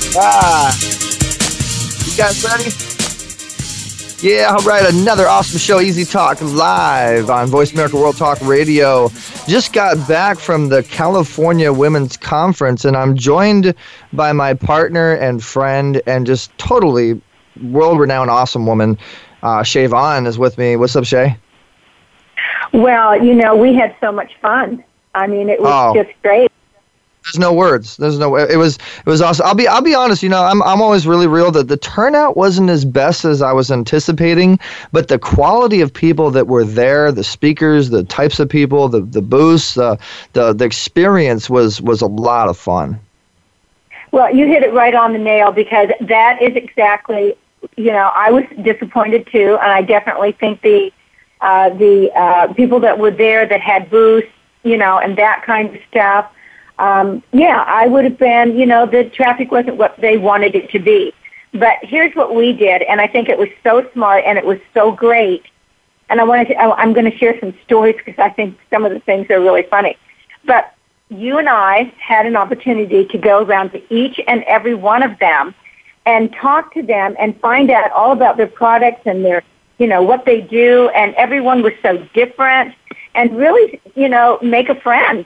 You guys ready? Yeah, all right. Another awesome show, Easy Talk, live on Voice America World Talk Radio. Just got back from the California Women's Conference, and I'm joined by my partner and friend and just totally world renowned, awesome woman. Uh, Shay Vaughn is with me. What's up, Shay? Well, you know, we had so much fun. I mean, it was oh. just great. There's no words. There's no. It was. It was awesome. I'll be. I'll be honest. You know, I'm. I'm always really real. That the turnout wasn't as best as I was anticipating, but the quality of people that were there, the speakers, the types of people, the the booths, the the the experience was was a lot of fun. Well, you hit it right on the nail because that is exactly. You know, I was disappointed too, and I definitely think the uh, the uh, people that were there that had booths, you know, and that kind of stuff. Um, yeah, I would have been, you know, the traffic wasn't what they wanted it to be. But here's what we did, and I think it was so smart and it was so great. And I wanted to, I'm going to share some stories because I think some of the things are really funny. But you and I had an opportunity to go around to each and every one of them and talk to them and find out all about their products and their you know, what they do, and everyone was so different, and really, you know, make a friend.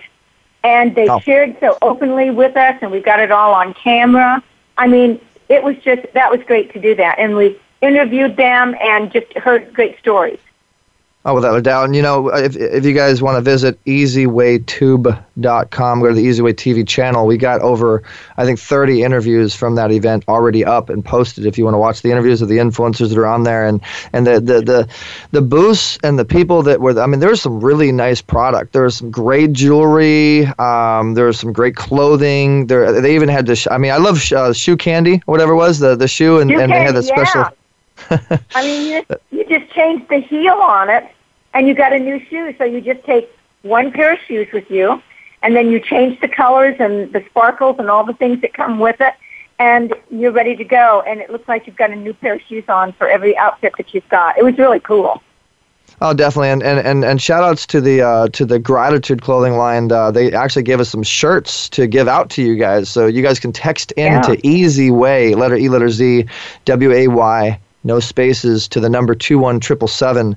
And they oh. shared so openly with us, and we've got it all on camera. I mean, it was just, that was great to do that. And we interviewed them and just heard great stories. Oh, without a doubt. And, you know, if, if you guys want to visit easywaytube.com, go to the Easyway TV channel. We got over, I think, 30 interviews from that event already up and posted if you want to watch the interviews of the influencers that are on there. And, and the, the, the, the booths and the people that were, I mean, there was some really nice product. There was some great jewelry. Um, there was some great clothing. There, They even had the, I mean, I love sh- uh, shoe candy, whatever it was, the, the shoe, and, shoe and candy, they had the special. Yeah I mean, you you just change the heel on it, and you got a new shoe. So you just take one pair of shoes with you, and then you change the colors and the sparkles and all the things that come with it, and you're ready to go. And it looks like you've got a new pair of shoes on for every outfit that you've got. It was really cool. Oh, definitely, and and and, and shout outs to the uh, to the Gratitude clothing line. Uh, they actually gave us some shirts to give out to you guys, so you guys can text in yeah. to Easy Way, letter E, letter Z, W A Y no spaces to the number two one triple seven,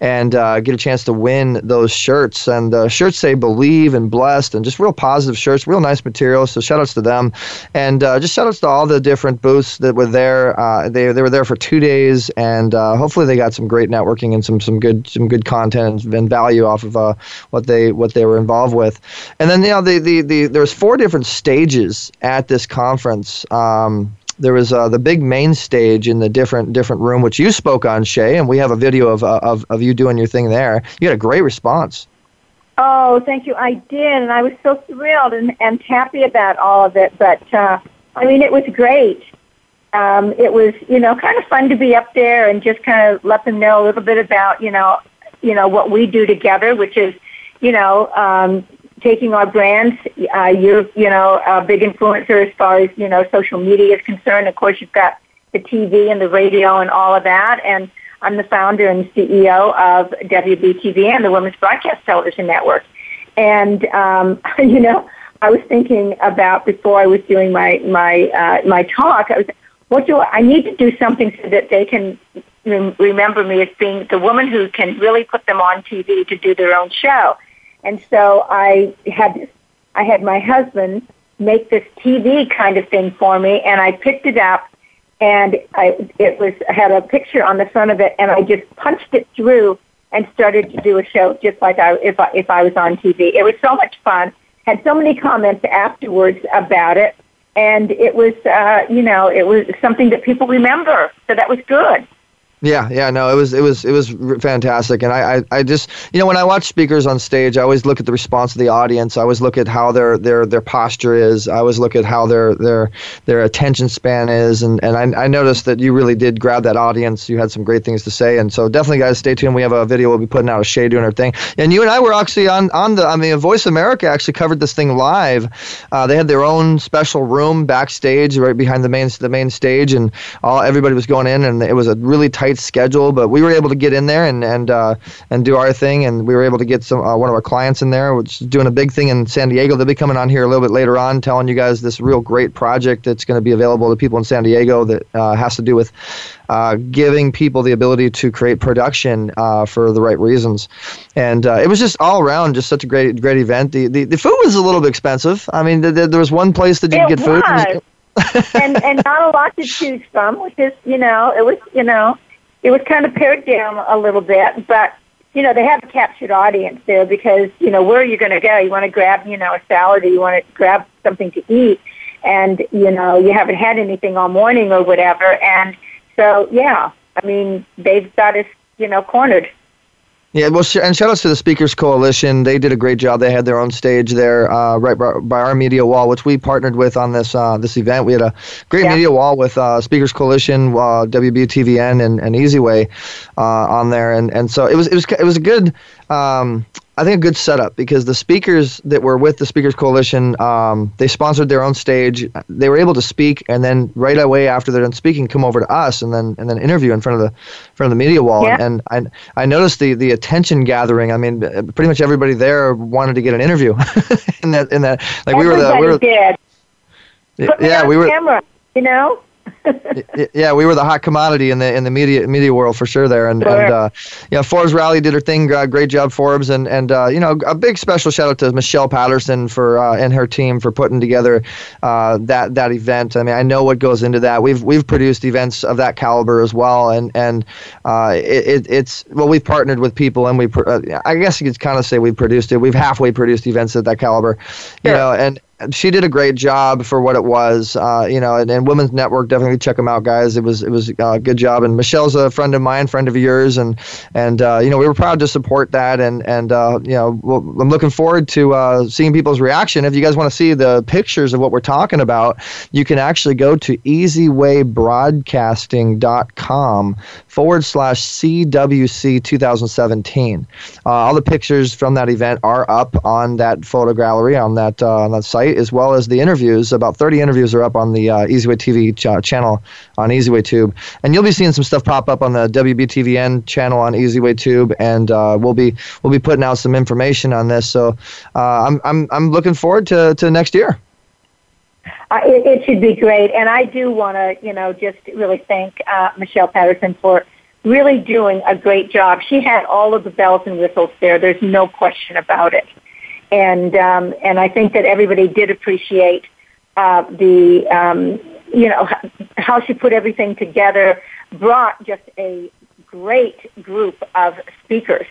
and uh, get a chance to win those shirts. And the shirts say "Believe" and "Blessed" and just real positive shirts, real nice material. So shout outs to them, and uh, just shout outs to all the different booths that were there. Uh, they they were there for two days, and uh, hopefully they got some great networking and some some good some good content and value off of uh, what they what they were involved with. And then you know the the, the there's four different stages at this conference. Um, there was uh, the big main stage in the different different room, which you spoke on, Shay, and we have a video of, uh, of, of you doing your thing there. You had a great response. Oh, thank you. I did, and I was so thrilled and, and happy about all of it. But uh, I mean, it was great. Um, it was, you know, kind of fun to be up there and just kind of let them know a little bit about, you know, you know what we do together, which is, you know, um, taking our brands. Uh, you're, you know, a big influencer as far as, you know, social media is concerned. Of course, you've got the TV and the radio and all of that. And I'm the founder and CEO of WBTV and the Women's Broadcast Television Network. And, um, you know, I was thinking about before I was doing my, my, uh, my talk, I was, what do I, I need to do something so that they can remember me as being the woman who can really put them on TV to do their own show. And so I had I had my husband make this TV kind of thing for me, and I picked it up, and I it was had a picture on the front of it, and I just punched it through and started to do a show just like I if I, if I was on TV. It was so much fun. Had so many comments afterwards about it, and it was uh, you know it was something that people remember. So that was good. Yeah, yeah, no, it was it was it was fantastic, and I, I, I just you know when I watch speakers on stage, I always look at the response of the audience. I always look at how their their their posture is. I always look at how their their their attention span is, and and I, I noticed that you really did grab that audience. You had some great things to say, and so definitely, guys, stay tuned. We have a video we'll be putting out of Shay doing her thing, and you and I were actually on on the I mean, Voice America actually covered this thing live. Uh, they had their own special room backstage, right behind the main the main stage, and all everybody was going in, and it was a really tight schedule, but we were able to get in there and and uh, and do our thing, and we were able to get some uh, one of our clients in there, which is doing a big thing in San Diego. They'll be coming on here a little bit later on, telling you guys this real great project that's going to be available to people in San Diego that uh, has to do with uh, giving people the ability to create production uh, for the right reasons. And uh, it was just all around just such a great great event. The the, the food was a little bit expensive. I mean, the, the, there was one place that you could get was. food. and and not a lot to choose from, which is you know it was you know it was kind of pared down a little bit, but you know they have a captured audience there because you know where are you going to go? You want to grab you know a salad or you want to grab something to eat, and you know you haven't had anything all morning or whatever, and so yeah, I mean they've got us you know cornered. Yeah, well, sh- and shout outs to the Speakers Coalition. They did a great job. They had their own stage there, uh, right by, by, our media wall, which we partnered with on this uh, this event. We had a great yeah. media wall with uh, Speakers Coalition, uh, WBTVN, and, and EasyWay uh, on there, and and so it was it was it was a good um, I think a good setup because the speakers that were with the Speakers Coalition, um, they sponsored their own stage. They were able to speak, and then right away after they're done speaking, come over to us and then and then interview in front of the front of the media wall. Yeah. And I I noticed the the attention gathering. I mean, pretty much everybody there wanted to get an interview. in that in that like everybody we were the we were did. yeah we were camera. You know yeah, we were the hot commodity in the in the media media world for sure there, and sure. and uh, yeah, Forbes Riley did her thing, uh, great job Forbes, and and uh, you know a big special shout out to Michelle Patterson for uh, and her team for putting together uh, that that event. I mean, I know what goes into that. We've we've produced events of that caliber as well, and and uh, it, it, it's well we've partnered with people, and we I guess you could kind of say we've produced it. We've halfway produced events at that caliber, you know, and she did a great job for what it was, uh, you know. And, and, Women's Network definitely check them out, guys. It was it was uh, a good job. And Michelle's a friend of mine, friend of yours, and and uh, you know we were proud to support that. And and uh, you know I'm looking forward to uh, seeing people's reaction. If you guys want to see the pictures of what we're talking about, you can actually go to EasyWayBroadcasting.com forward slash CWC 2017. Uh, all the pictures from that event are up on that photo gallery on that on that site as well as the interviews. About 30 interviews are up on the uh, EasyWay TV ch- channel on EasyWay Tube, and you'll be seeing some stuff pop up on the WBTVN channel on EasyWay Tube, and uh, we'll be we'll be putting out some information on this. So uh, I'm I'm I'm looking forward to to next year. Uh, it, it, should be great, and I do want to, you know, just really thank uh, Michelle Patterson for really doing a great job. She had all of the bells and whistles there. There's no question about it and um, and I think that everybody did appreciate uh, the um, you know how she put everything together, brought just a great group of speakers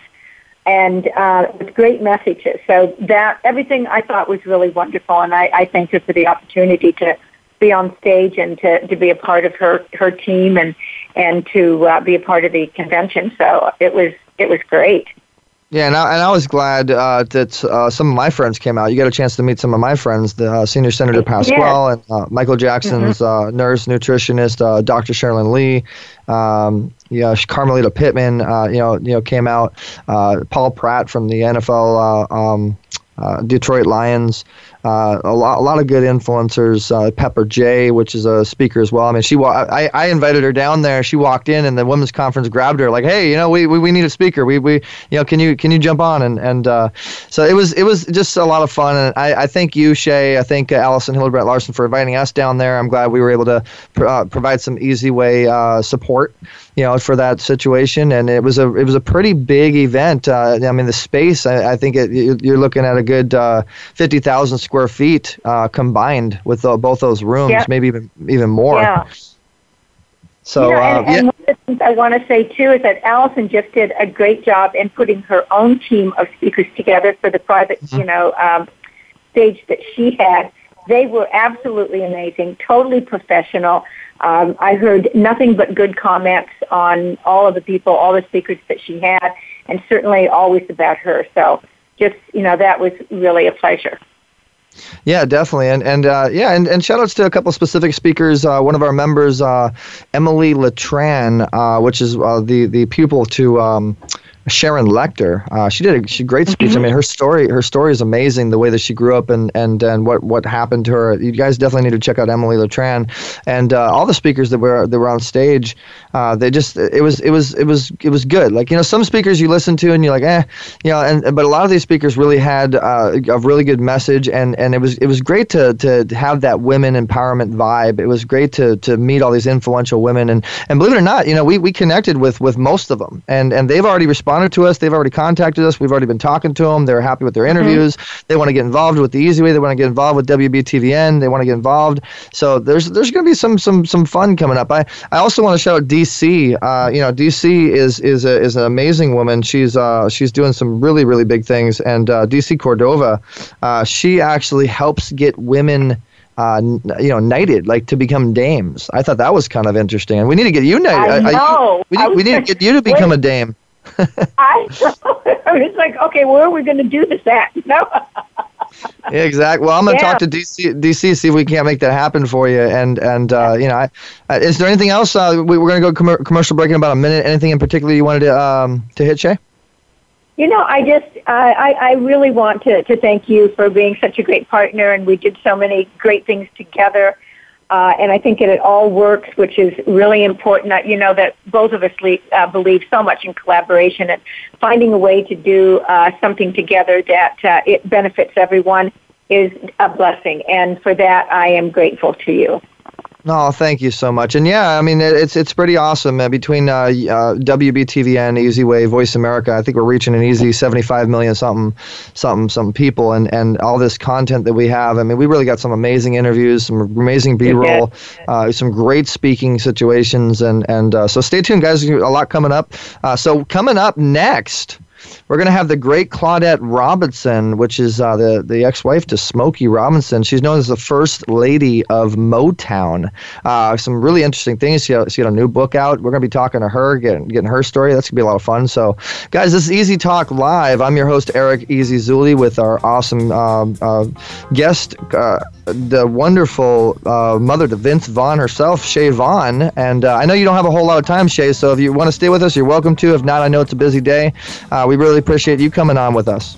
and uh, with great messages. So that everything I thought was really wonderful, and I, I thank her for the opportunity to be on stage and to, to be a part of her her team and and to uh, be a part of the convention. So it was it was great. Yeah, and I, and I was glad uh, that uh, some of my friends came out. You got a chance to meet some of my friends, the uh, senior senator Pasquale and uh, Michael Jackson's mm-hmm. Uh, nurse, nutritionist, uh, Dr. Cherilyn Lee, um, yeah, Carmelita Pittman, you know, you know, came out. Paul Pratt from the NFL um, Detroit Lions. Uh, a lot, a lot of good influencers. Uh, Pepper J, which is a speaker as well. I mean, she, wa- I, I invited her down there. She walked in, and the women's conference grabbed her, like, "Hey, you know, we, we, we need a speaker. We, we, you know, can you can you jump on?" And and uh, so it was it was just a lot of fun. And I, I thank you, Shay. I thank uh, Allison Hildebrandt Larson for inviting us down there. I'm glad we were able to pr- uh, provide some easy way uh, support you know, for that situation. And it was a it was a pretty big event. Uh, I mean, the space. I, I think it, you're looking at a good uh, fifty thousand square feet uh, combined with both those rooms, yeah. maybe even even more. Yeah. So you know, and, uh, yeah. and one of the things I want to say too is that Allison just did a great job in putting her own team of speakers together for the private, mm-hmm. you know, um, stage that she had. They were absolutely amazing, totally professional. Um, I heard nothing but good comments on all of the people, all the speakers that she had, and certainly always about her. So just, you know, that was really a pleasure. Yeah, definitely, and and uh, yeah, and, and shout outs to a couple specific speakers. Uh, one of our members, uh, Emily Latran, uh, which is uh, the the pupil to um, Sharon Lechter. Uh, she did a she, great speech. Mm-hmm. I mean, her story her story is amazing. The way that she grew up and and and what what happened to her. You guys definitely need to check out Emily Latran and uh, all the speakers that were that were on stage. Uh, they just it was it was it was it was good. Like you know, some speakers you listen to and you're like, eh, you know, and but a lot of these speakers really had uh, a really good message, and and it was it was great to to have that women empowerment vibe. It was great to to meet all these influential women, and and believe it or not, you know, we we connected with with most of them, and and they've already responded responded to us. They've already contacted us. We've already been talking to them. They're happy with their mm-hmm. interviews. Mm-hmm. They want to get involved with the Easy Way. They want to get involved with WBTVN. They want to get involved. So there's there's going to be some some some fun coming up. I, I also want to shout out DC. Uh, you know, DC is is a, is an amazing woman. She's uh she's doing some really really big things. And uh, DC Cordova, uh, she actually helps get women uh, you know, knighted, like to become dames. I thought that was kind of interesting. We need to get you knighted. I know. we, need, we need to get you to become a dame. I, I was like, okay, where are we going to do this at? No. yeah, exactly. Well, I'm going to yeah. talk to DC, DC, see if we can't make that happen for you. And and uh, you know, I, uh, is there anything else? Uh, we, are going to go com- commercial break in about a minute. Anything in particular you wanted to um, to hit, Shay? You know, I just I, I really want to to thank you for being such a great partner, and we did so many great things together. Uh, and I think that it all works, which is really important. That you know that both of us le- uh, believe so much in collaboration and finding a way to do uh, something together that uh, it benefits everyone is a blessing. And for that, I am grateful to you. No, thank you so much. And yeah, I mean, it's it's pretty awesome. Uh, between uh, uh, WBTVN, Easy Way, Voice America, I think we're reaching an easy 75 million something, something, some people, and, and all this content that we have. I mean, we really got some amazing interviews, some amazing B-roll, uh, some great speaking situations, and and uh, so stay tuned, guys. A lot coming up. Uh, so coming up next. We're going to have the great Claudette Robinson, which is uh, the, the ex wife to Smokey Robinson. She's known as the first lady of Motown. Uh, some really interesting things. She, she got a new book out. We're going to be talking to her, getting, getting her story. That's going to be a lot of fun. So, guys, this is Easy Talk Live. I'm your host, Eric Easy Zuli, with our awesome um, uh, guest, uh, the wonderful uh, mother to Vince Vaughn herself, Shay Vaughn. And uh, I know you don't have a whole lot of time, Shay, so if you want to stay with us, you're welcome to. If not, I know it's a busy day. we really appreciate you coming on with us.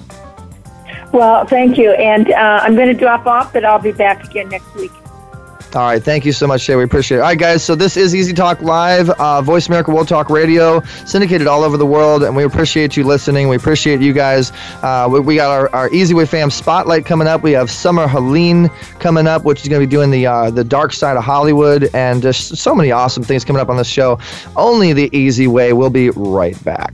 Well, thank you. And uh, I'm going to drop off, but I'll be back again next week. All right, thank you so much, Shay. We appreciate it. All right, guys, so this is Easy Talk Live, uh, Voice America World Talk Radio, syndicated all over the world, and we appreciate you listening. We appreciate you guys. Uh, we, we, got our, our Easy Way Fam Spotlight coming up. We have Summer Helene coming up, which is going to be doing the uh, the dark side of Hollywood, and just so many awesome things coming up on this show. Only the Easy Way. We'll be right back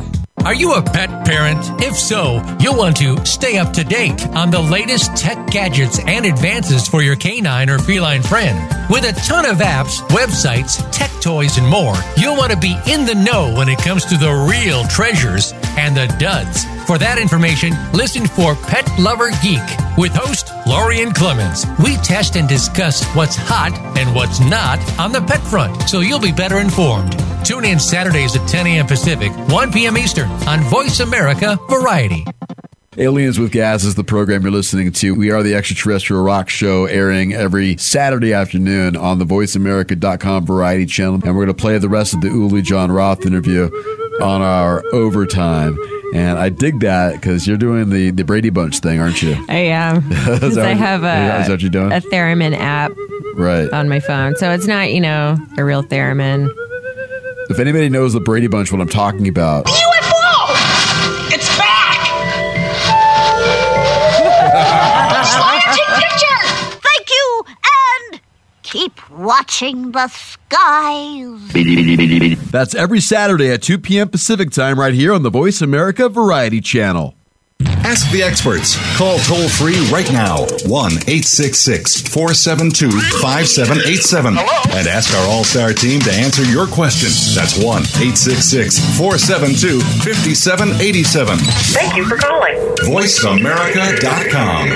Are you a pet parent? If so, you'll want to stay up to date on the latest tech gadgets and advances for your canine or feline friend. With a ton of apps, websites, tech toys, and more, you'll want to be in the know when it comes to the real treasures and the duds. For that information, listen for Pet Lover Geek with host Lorien Clemens. We test and discuss what's hot and what's not on the pet front, so you'll be better informed. Tune in Saturdays at 10 a.m. Pacific, 1 p.m. Eastern on Voice America Variety. Aliens with Gas is the program you're listening to. We are the extraterrestrial rock show airing every Saturday afternoon on the voiceamerica.com variety channel. And we're going to play the rest of the Uli Jon Roth interview on our overtime. And I dig that because you're doing the, the Brady Bunch thing, aren't you? I am. Because I have a, is that what you're doing? a theremin app right. on my phone. So it's not, you know, a real theremin. If anybody knows the Brady Bunch, what I'm talking about, UFO! It's back! Picture! Thank you, and keep watching the skies. that's every Saturday at 2 p.m. Pacific time right here on the Voice America Variety Channel. Ask the experts. Call toll free right now 1 866 472 5787 and ask our All Star team to answer your question. That's 1 866 472 5787. Thank you for calling. VoiceAmerica.com.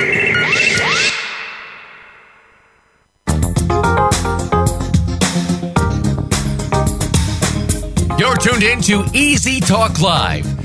You're tuned in to Easy Talk Live.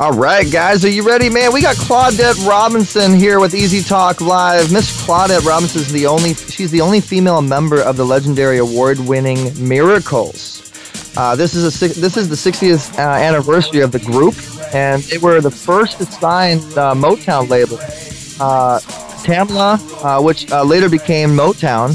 All right, guys, are you ready, man? We got Claudette Robinson here with Easy Talk Live. Miss Claudette Robinson is the only she's the only female member of the legendary award-winning Miracles. Uh, this is a this is the 60th uh, anniversary of the group, and they were the first to sign the Motown label. Uh, Tamla, uh, which uh, later became Motown.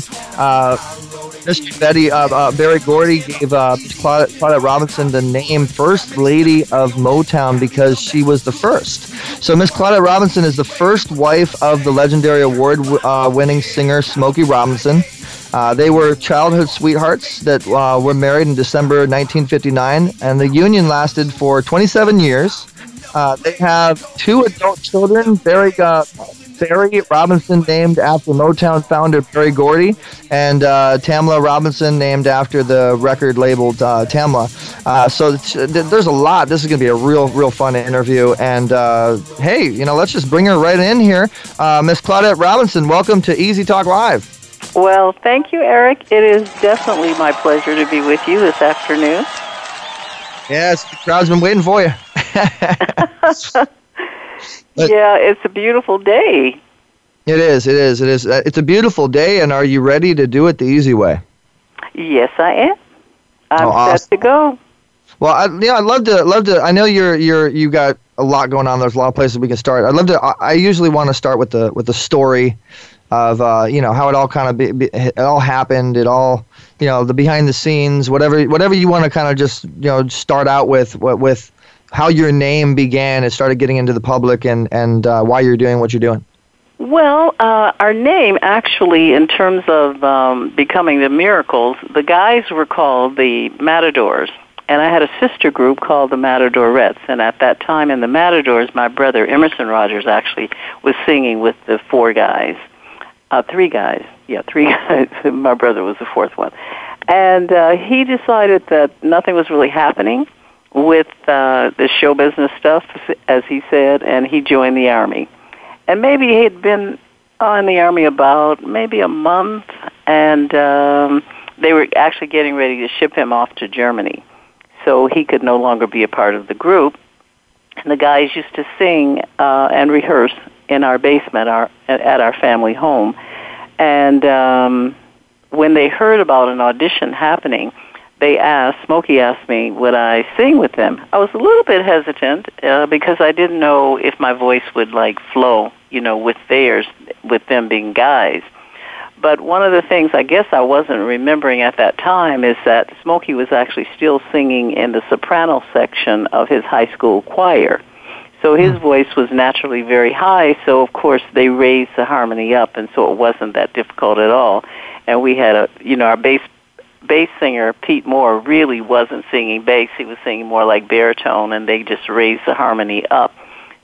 Uh, Mr. Betty uh, uh, Berry Gordy gave uh, Claudette, Claudette Robinson the name First Lady of Motown because she was the first. So Miss Claudette Robinson is the first wife of the legendary award-winning singer Smokey Robinson. Uh, they were childhood sweethearts that uh, were married in December 1959, and the union lasted for 27 years. Uh, they have two adult children, Barry, uh, Berry Robinson, named after Motown founder Berry Gordy, and uh, Tamla Robinson, named after the record labeled uh, Tamla. Uh, so it's- th- there's a lot. This is going to be a real, real fun interview. And uh, hey, you know, let's just bring her right in here. Uh, Miss Claudette Robinson, welcome to Easy Talk Live. Well, thank you, Eric. It is definitely my pleasure to be with you this afternoon. Yes, the crowd's been waiting for you. But- yeah, it's a beautiful day. It is, it is, it is. Uh, It's a beautiful day, and are you ready to do it the easy way? Yes, I am. I'm Oh, awesome. set to go. Well, I, yeah, I'd love to, love to. I know you're, you're, you got a lot going on. There's a lot of places we can start. I'd love to. I, I usually want to start with the, with the story of, uh, you know, how it all kind of, be, be, it all happened. It all, you know, the behind the scenes, whatever, whatever you want to kind of just, you know, start out with, with, with how your name began. It started getting into the public, and, and uh, why you're doing what you're doing. Well, uh, our name actually, in terms of um, becoming the Miracles, the guys were called the Matadors. And I had a sister group called the Matadorettes. And at that time in the Matadors, my brother Emerson Rogers actually was singing with the four guys. Uh, three guys. Yeah, three guys. my brother was the fourth one. And uh, he decided that nothing was really happening with uh, the show business stuff, as he said, and he joined the Army. And maybe he'd been uh, in the army about maybe a month, and um, they were actually getting ready to ship him off to Germany, so he could no longer be a part of the group. And the guys used to sing uh, and rehearse in our basement, our at our family home, and um, when they heard about an audition happening, they asked, Smokey asked me, would I sing with them? I was a little bit hesitant uh, because I didn't know if my voice would like flow, you know, with theirs, with them being guys. But one of the things I guess I wasn't remembering at that time is that Smokey was actually still singing in the soprano section of his high school choir. So his voice was naturally very high, so of course they raised the harmony up and so it wasn't that difficult at all. And we had a you know, our bass bass singer Pete Moore really wasn't singing bass; he was singing more like baritone, and they just raised the harmony up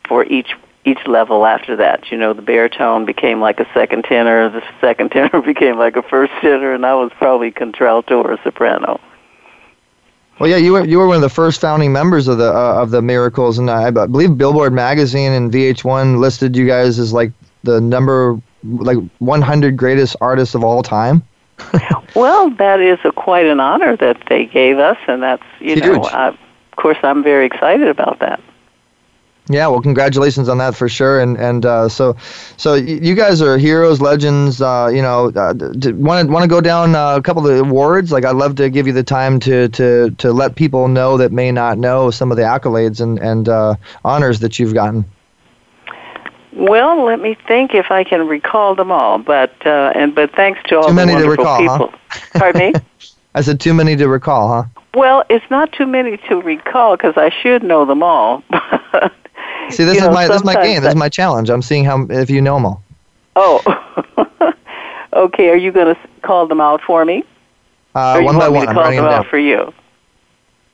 for each each level after that. You know, the baritone became like a second tenor, the second tenor became like a first tenor, and I was probably contralto or soprano. Well, yeah, you were you were one of the first founding members of the uh, of the Miracles, and I, I believe Billboard magazine and VH1 listed you guys as like the number like 100 greatest artists of all time. well, that is a, quite an honor that they gave us, and that's you Huge. know, I, of course, I'm very excited about that. Yeah, well, congratulations on that for sure. And and uh, so so you guys are heroes, legends. Uh, you know, want to want to go down uh, a couple of the awards. Like I'd love to give you the time to to to let people know that may not know some of the accolades and and uh, honors that you've gotten. Well, let me think if I can recall them all. But uh, and but thanks to all Too the many to wonderful recall, huh? people. Pardon me. I said too many to recall, huh? Well, it's not too many to recall because I should know them all. See, this is know, my this is my game. This is my challenge. I'm seeing how if you know them all. oh, okay. Are you going to call them out for me? Uh, or one by one, to I'm call writing them them out for you?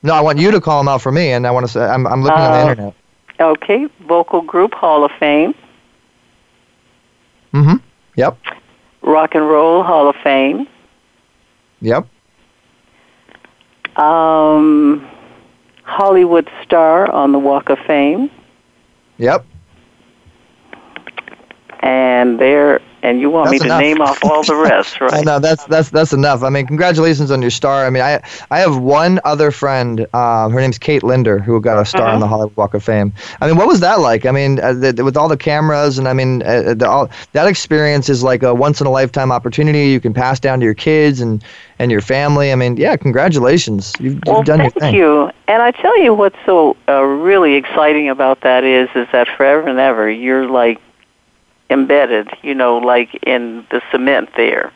No, I want you to call them out for me, and I want to say I'm I'm looking on the Uh, internet. Okay. Vocal Group Hall of Fame, Mm-hmm. Yep. Rock and Roll Hall of Fame, Yep. um, Hollywood Star on the Walk of Fame, Yep. and there. And you want That's me to enough. name off all the rest, right? No, that's that's that's enough. I mean, congratulations on your star. I mean, I I have one other friend. Um, her name's Kate Linder, who got a star Uh-huh. on the Hollywood Walk of Fame. I mean, what was that like? I mean, uh, the, with all the cameras, and I mean, uh, the, all, that experience is like a once in a lifetime opportunity. You can pass down to your kids and and your family. I mean, yeah, congratulations. You've, you've Well, done thank your thing. you. And I tell you what's so uh, really exciting about that is, is that forever and ever you're like embedded, you know, like in the cement there,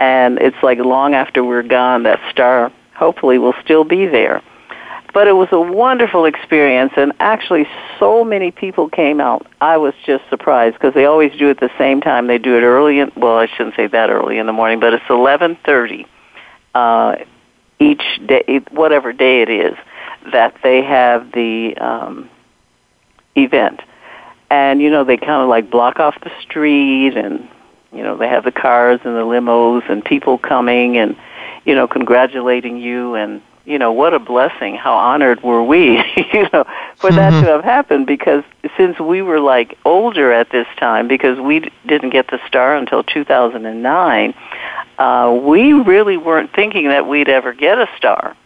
and it's like long after we're gone, that star hopefully will still be there. But it was a wonderful experience, and actually, so many people came out. I was just surprised because they always do it the same time. They do it early in well, I shouldn't say that early in the morning, but it's eleven thirty uh, each day, whatever day it is, that they have the um, event. And, you know, they kind of like block off the street and, you know, they have the cars and the limos and people coming and, you know, congratulating you and, you know, what a blessing. How honored were we, you know, for that to have happened because since we were like older at this time because we d- didn't get the star until 2009, uh, we really weren't thinking that we'd ever get a star.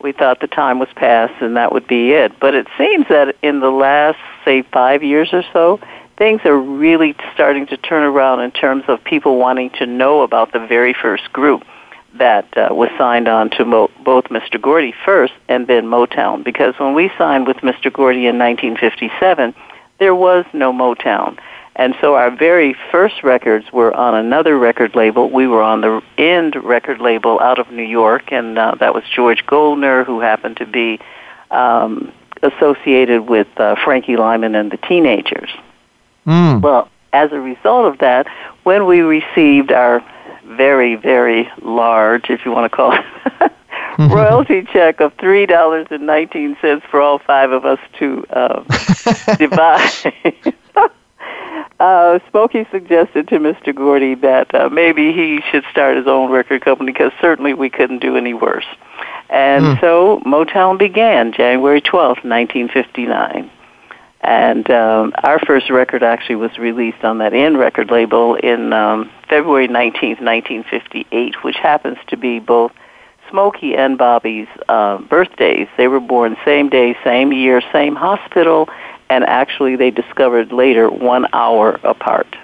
We thought the time was past and that would be it. But it seems that in the last, say, five years or so, things are really starting to turn around in terms of people wanting to know about the very first group that uh, was signed on to Mo- both Mr. Gordy first and then Motown. Because when we signed with Mr. Gordy in 1957, there was no Motown. And so our very first records were on another record label. We were on the End record label out of New York, and uh, that was George Goldner, who happened to be um, associated with uh, Frankie Lymon and the Teenagers. Mm. Well, as a result of that, when we received our very, very large, if you want to call it, royalty check of three dollars and nineteen cents for all five of us to uh, divide. Uh, Smokey suggested to Mr. Gordy that uh, maybe he should start his own record company because certainly we couldn't do any worse. And so Motown began January twelfth, 1959. And um, our first record actually was released on that N record label in um, February 19th, 1958, which happens to be both Smokey and Bobby's uh, birthdays. They were born same day, same year, same hospital, and actually they discovered later one hour apart.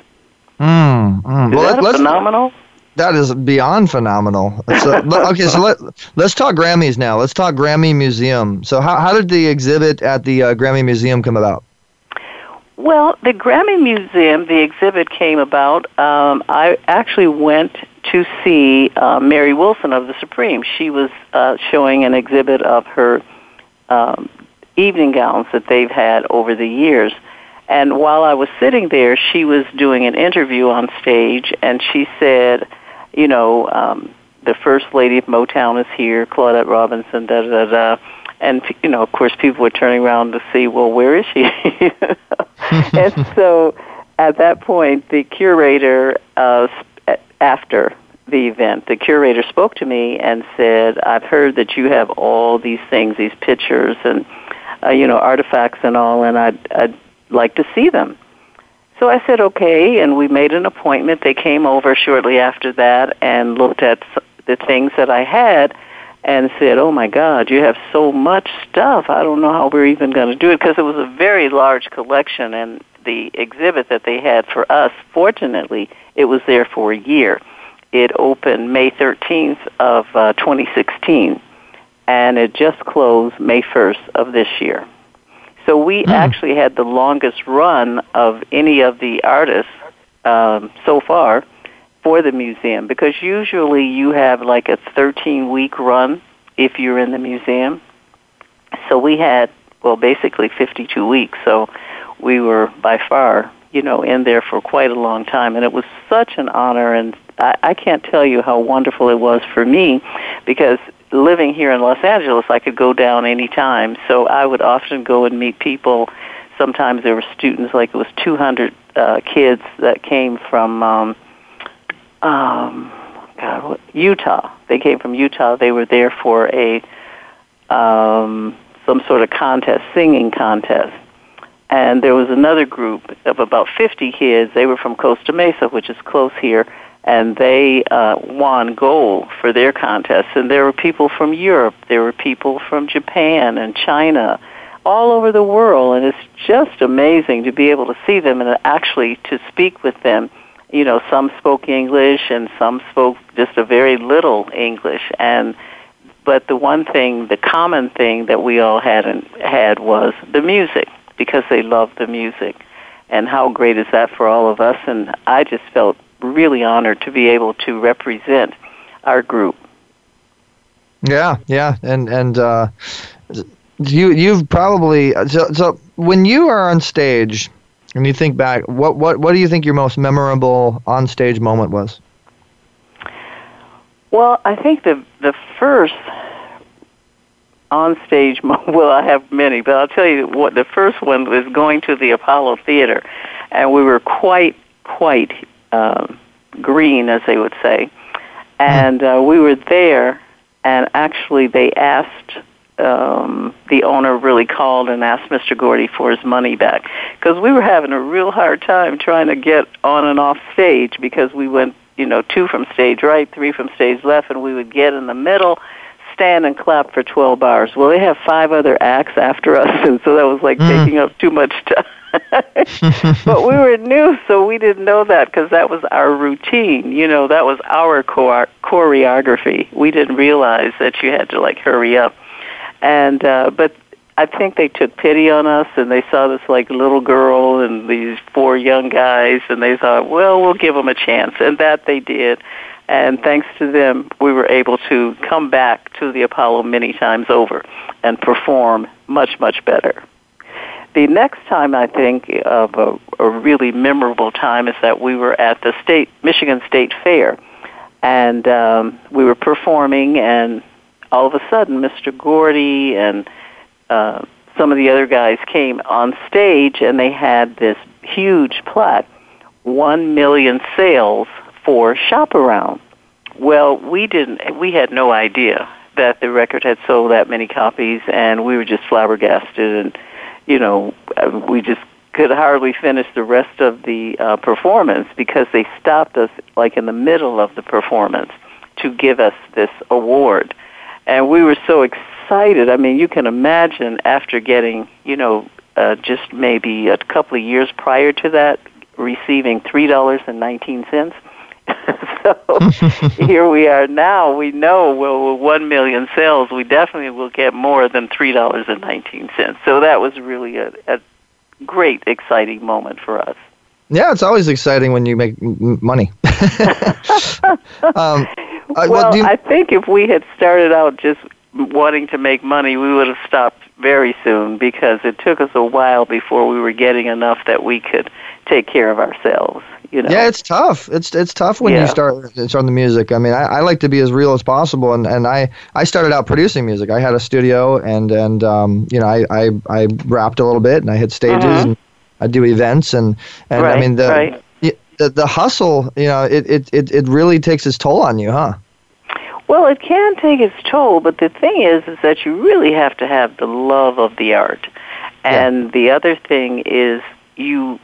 Mm, mm. Is Well, that let, phenomenal? That is beyond phenomenal. So, okay, so let, let's talk Grammys now. Let's talk Grammy Museum. So, how, how did the exhibit at the uh, Grammy Museum come about? Well, the Grammy Museum, the exhibit came about. Um, I actually went to see uh, Mary Wilson of the Supreme. She was uh, showing an exhibit of her um, evening gowns that they've had over the years. And while I was sitting there, she was doing an interview on stage, and she said, you know, um, the first lady of Motown is here, Claudette Robinson, da da da. And you know, of course, people were turning around to see, well, where is she? and so, at that point, the curator, uh, after the event, the curator spoke to me and said, "I've heard that you have all these things, these pictures and uh, you know artifacts and all, and I'd, I'd like to see them." So I said, "Okay," and we made an appointment. They came over shortly after that and looked at the things that I had and said, "Oh my God, you have so much stuff. I don't know how we're even going to do it because it was a very large collection and the exhibit that they had for us, fortunately, it was there for a year. It opened May 13th of uh, 2016 and it just closed May 1st of this year. So we mm. actually had the longest run of any of the artists um, so far for the museum because usually you have like a 13 week run if you're in the museum. So we had, well, basically 52 weeks. So we were by far, you know, in there for quite a long time. And it was such an honor. And I, I can't tell you how wonderful it was for me because living here in Los Angeles, I could go down any time. So I would often go and meet people. Sometimes there were students, like it was 200 uh, kids that came from, um, um, God, what, Utah. They came from Utah. They were there for a um, some sort of contest, singing contest. And there was another group of about 50 kids. They were from Costa Mesa, which is close here, and they uh, won gold for their contest. And there were people from Europe, there were people from Japan and China, all over the world. And it's just amazing to be able to see them and actually to speak with them you know, some spoke English and some spoke just a very little English. And but the one thing, the common thing that we all had and had was the music because they loved the music. And how great is that for all of us? And I just felt really honored to be able to represent our group. Yeah, yeah, and and uh, you you've probably so, so when you are on stage and you think back, what what what do you think your most memorable on stage moment was? Well, I think the the first on stage moment. well I have many, but I'll tell you what the first one was going to the Apollo Theater, and we were quite quite um, green, as they would say, and uh, we were there, and actually they asked um, the owner really called and asked Mr. Gordy for his money back because we were having a real hard time trying to get on and off stage because we went, you know, two from stage right, three from stage left, and we would get in the middle, stand and clap for 12 hours. Well, they have five other acts after us, and so that was like mm. taking up too much time. but we were new, so we didn't know that because that was our routine. You know, that was our choreography. We didn't realize that you had to like hurry up and uh, but I think they took pity on us and they saw this like little girl and these four young guys and they thought, well, we'll give them a chance, and that they did. And thanks to them, we were able to come back to the Apollo many times over and perform much, much better. The next time I think of a, a really memorable time is that we were at the state Michigan State Fair, and um, we were performing, and all of a sudden, Mr. Gordy and uh, some of the other guys came on stage and they had this huge plaque, one million sales for Shop Around. Well, we didn't, we had no idea that the record had sold that many copies and we were just flabbergasted and, you know, we just could hardly finish the rest of the uh, performance because they stopped us like in the middle of the performance to give us this award and we were so excited. I mean, you can imagine after getting, you know, uh, just maybe a couple of years prior to that, receiving three dollars and nineteen cents. so here we are now. We know well, with one million sales, we definitely will get more than three dollars and nineteen cents. So that was really a, a great, exciting moment for us. Yeah, it's always exciting when you make m- money. um, uh, well, you... I think if we had started out just wanting to make money, we would have stopped very soon because it took us a while before we were getting enough that we could take care of ourselves. You know. Yeah, it's tough. It's it's tough when Yeah. you start start the music. I mean, I, I like to be as real as possible, and, and I, I started out producing music. I had a studio, and and um, you know, I, I, I rapped a little bit, and I hit stages, Mhm. and I do events, and and I mean the, right. the the hustle. You know, it, it, it, it really takes its toll on you, huh? Well, it can take its toll, but the thing is, is that you really have to have the love of the art. And the other thing is, you.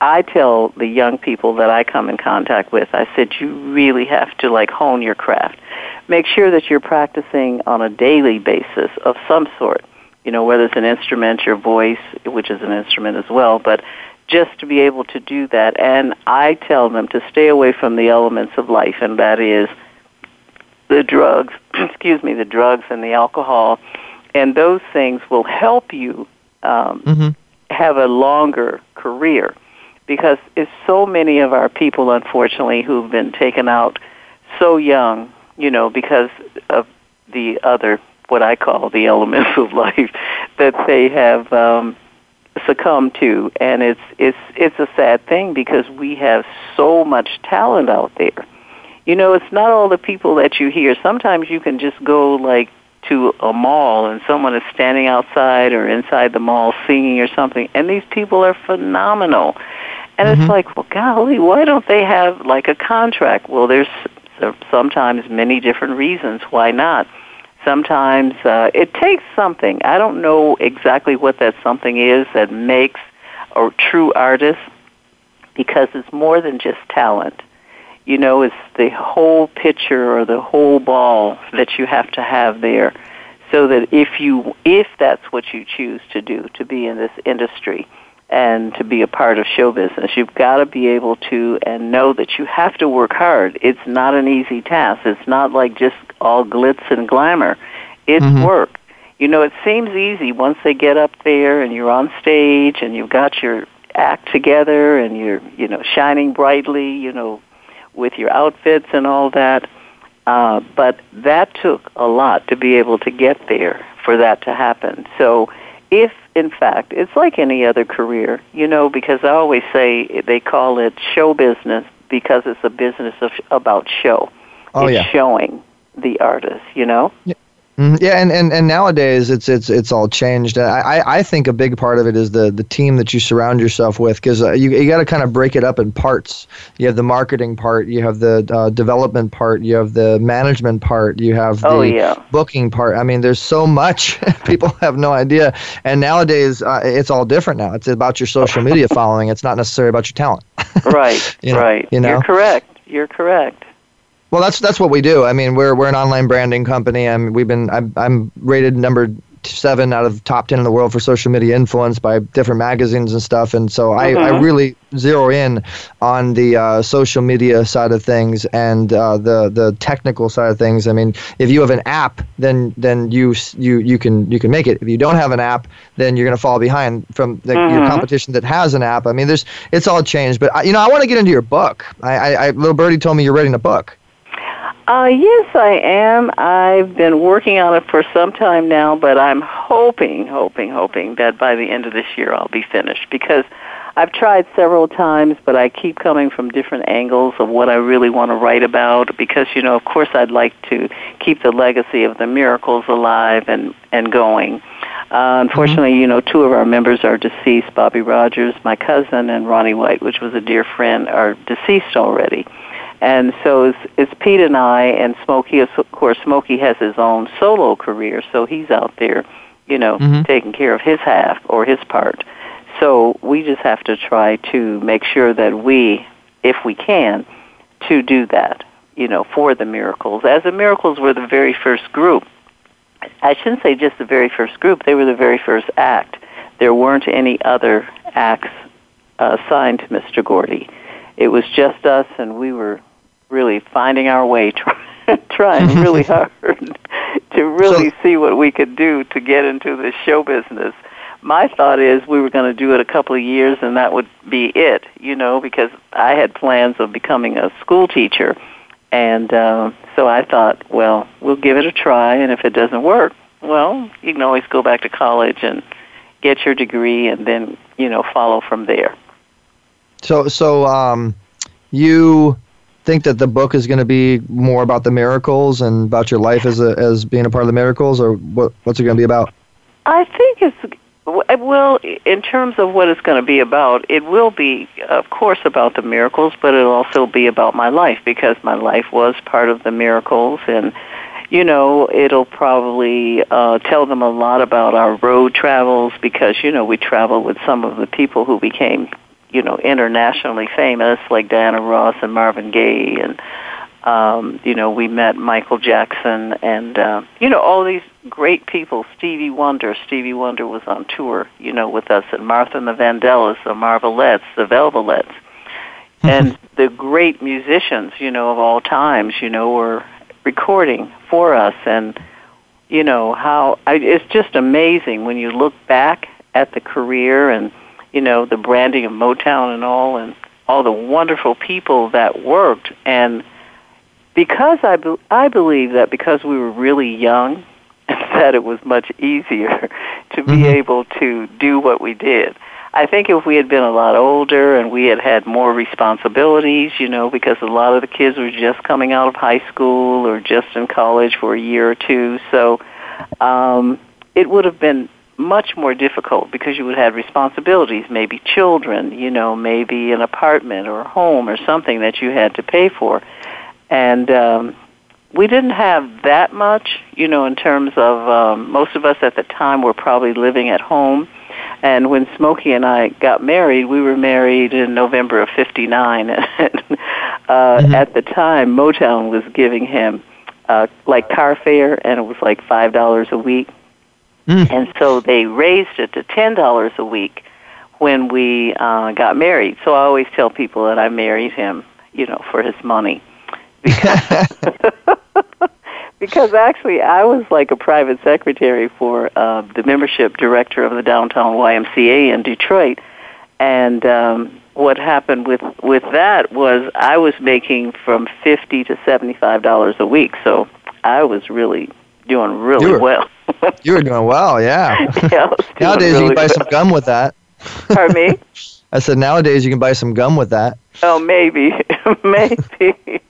I tell the young people that I come in contact with, I said you really have to like hone your craft. Make sure that you're practicing on a daily basis of some sort. You know, whether it's an instrument, your voice, which is an instrument as well, but just to be able to do that. And I tell them to stay away from the elements of life, and that is the drugs, excuse me, the drugs and the alcohol, and those things will help you um, Mm-hmm. have a longer career because it's so many of our people, unfortunately, who've been taken out so young, you know, because of the other, what I call the elements of life that they have um, succumbed to, and it's it's it's a sad thing because we have so much talent out there. You know, it's not all the people that you hear. Sometimes you can just go like to a mall and someone is standing outside or inside the mall singing or something, and these people are phenomenal. And it's like, well, golly, why don't they have like a contract? Well, there's sometimes many different reasons why not. Sometimes uh, it takes something. I don't know exactly what that something is that makes a true artist because it's more than just talent. You know, it's the whole picture or the whole ball that you have to have there so that if you if that's what you choose to do to be in this industry and to be a part of show business. You've got to be able to and know that you have to work hard. It's not an easy task. It's not like just all glitz and glamour. It's Mhm. work. You know it seems easy once they get up there and you're on stage and you've got your act together and you're you know shining brightly you know with your outfits and all that. Uh, but that took a lot to be able to get there for that to happen. So, if in fact it's like any other career, you know, because I always say they call it show business because it's a business of, about show. Oh, it's yeah. showing the artist, you know. Mhm. Yeah, and, and, and nowadays it's it's it's all changed. I, I I think a big part of it is the the team that you surround yourself with because uh, you you got to kind of break it up in parts. You have the marketing part, you have the uh, development part, you have the management part, you have the Oh, yeah. booking part. I mean, there's so much people have no idea. And nowadays uh, it's all different now. It's about your social media following. It's not necessarily about your talent. right, You know- right. you know? You're correct. You're correct. Well, that's that's what we do. I mean, we're we're an online branding company. I'm we've been I'm I'm rated number seven out of top ten in the world for social media influence by different magazines and stuff. And so I, I Mhm. really zero in on the uh, social media side of things and uh, the the technical side of things. I mean, if you have an app, then then you you you can you can make it. If you don't have an app, then you're going to fall behind from the, your Mhm. competition that has an app. I mean, there's it's all changed. But I, you know, I want to get into your book. I, I, I little birdie told me you're writing a book. Uh, yes, I am. I've been working on it for some time now, but I'm hoping, hoping, hoping that by the end of this year I'll be finished because I've tried several times, but I keep coming from different angles of what I really want to write about because, you know, of course I'd like to keep the legacy of the miracles alive and, and going. Uh, unfortunately, you know, two of our members are deceased. Bobby Rogers, my cousin, and Ronnie White, which was a dear friend, are deceased already. And so it's, it's Pete and I, and Smokey. Of course, Smokey has his own solo career, so he's out there, you know, Mhm. taking care of his half or his part. So we just have to try to make sure that we, if we can, to do that, you know, for the miracles. As the miracles were the very first group. I shouldn't say just the very first group, they were the very first act. There weren't any other acts uh, assigned to Mr. Gordy. It was just us, and we were really finding our way, try, trying really hard to really see what we could do to get into the show business. My thought is we were going to do it a couple of years, and that would be it, you know, because I had plans of becoming a school teacher. And uh, so I thought, well, we'll give it a try, and if it doesn't work, well, you can always go back to college and get your degree and then, you know, follow from there. So so um, you think that the book is going to be more about the miracles and about your life as a, as being a part of the miracles, or what what's it going to be about? I think it's well, in terms of what it's going to be about, it will be, of course, about the miracles, but it'll also be about my life because my life was part of the miracles, and you know, it'll probably uh, tell them a lot about our road travels because you know we traveled with some of the people who became, you know, internationally famous, like Diana Ross and Marvin Gaye and um, you know, we met Michael Jackson and, uh, you know, all these great people. Stevie Wonder. Stevie Wonder was on tour, you know, with us. And Martha and the Vandellas, the Marvelettes, the Velvelettes. and the great musicians, you know, of all times, you know, were recording for us. And, you know, how, I, it's just amazing when you look back at the career and, you know, the branding of Motown and all and all the wonderful people that worked and, because I, be- I believe that because we were really young, that it was much easier to be mm-hmm. able to do what we did. I think if we had been a lot older and we had had more responsibilities, you know, because a lot of the kids were just coming out of high school or just in college for a year or two, so um, it would have been much more difficult because you would have responsibilities, maybe children, you know, maybe an apartment or a home or something that you had to pay for and um, we didn't have that much, you know, in terms of um, most of us at the time were probably living at home. And when Smokey and I got married, we were married in November of '59. and uh, mm-hmm. At the time, Motown was giving him uh, like car fare, and it was like five dollars a week. Mm. And so they raised it to ten dollars a week when we uh, got married. So I always tell people that I married him, you know, for his money because because actually I was like a private secretary for uh, the membership director of the downtown YMCA in Detroit, and um, what happened with with that was I was making from fifty to seventy five dollars a week, so I was really doing really well. you were doing well, yeah. yeah nowadays really you can buy well. some gum with that. Pardon me. I said nowadays you can buy some gum with that. Oh, maybe, maybe.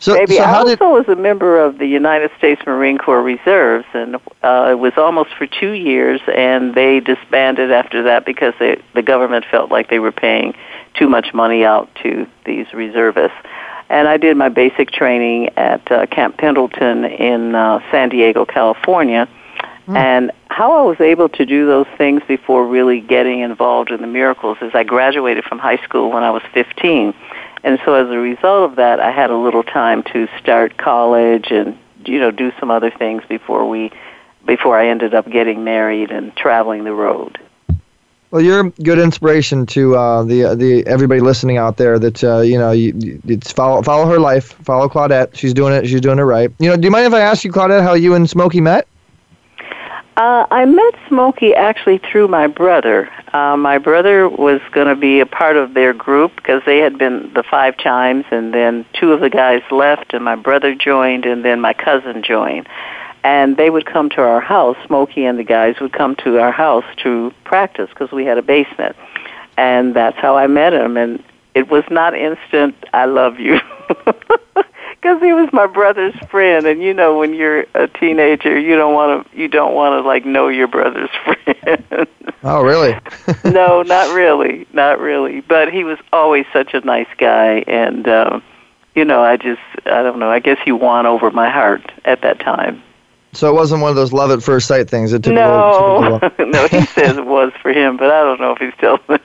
So, Maybe so I how also did, was a member of the United States Marine Corps Reserves, and uh, it was almost for two years, and they disbanded after that because they, the government felt like they were paying too much money out to these reservists. And I did my basic training at uh, Camp Pendleton in uh, San Diego, California. Hmm. And how I was able to do those things before really getting involved in the miracles is I graduated from high school when I was 15 and so as a result of that, I had a little time to start college and you know do some other things before we before I ended up getting married and traveling the road. Well, you're good inspiration to uh, the the everybody listening out there. That uh, you know, you, you it's follow follow her life, follow Claudette. She's doing it. She's doing it right. You know, do you mind if I ask you, Claudette, how you and Smokey met? Uh, I met Smokey actually through my brother. Uh, my brother was going to be a part of their group because they had been the Five Chimes, and then two of the guys left, and my brother joined, and then my cousin joined. And they would come to our house. Smokey and the guys would come to our house to practice because we had a basement, and that's how I met him. And it was not instant. I love you. because he was my brother's friend and you know when you're a teenager you don't want to you don't want to like know your brother's friend. Oh really? No not really not really. But he was always such a nice guy and um you know i just i don't know i guess he won over my heart at that time. So it wasn't one of those love at first sight things it took no. a little, took a no he says it was for him but i don't know if he's telling the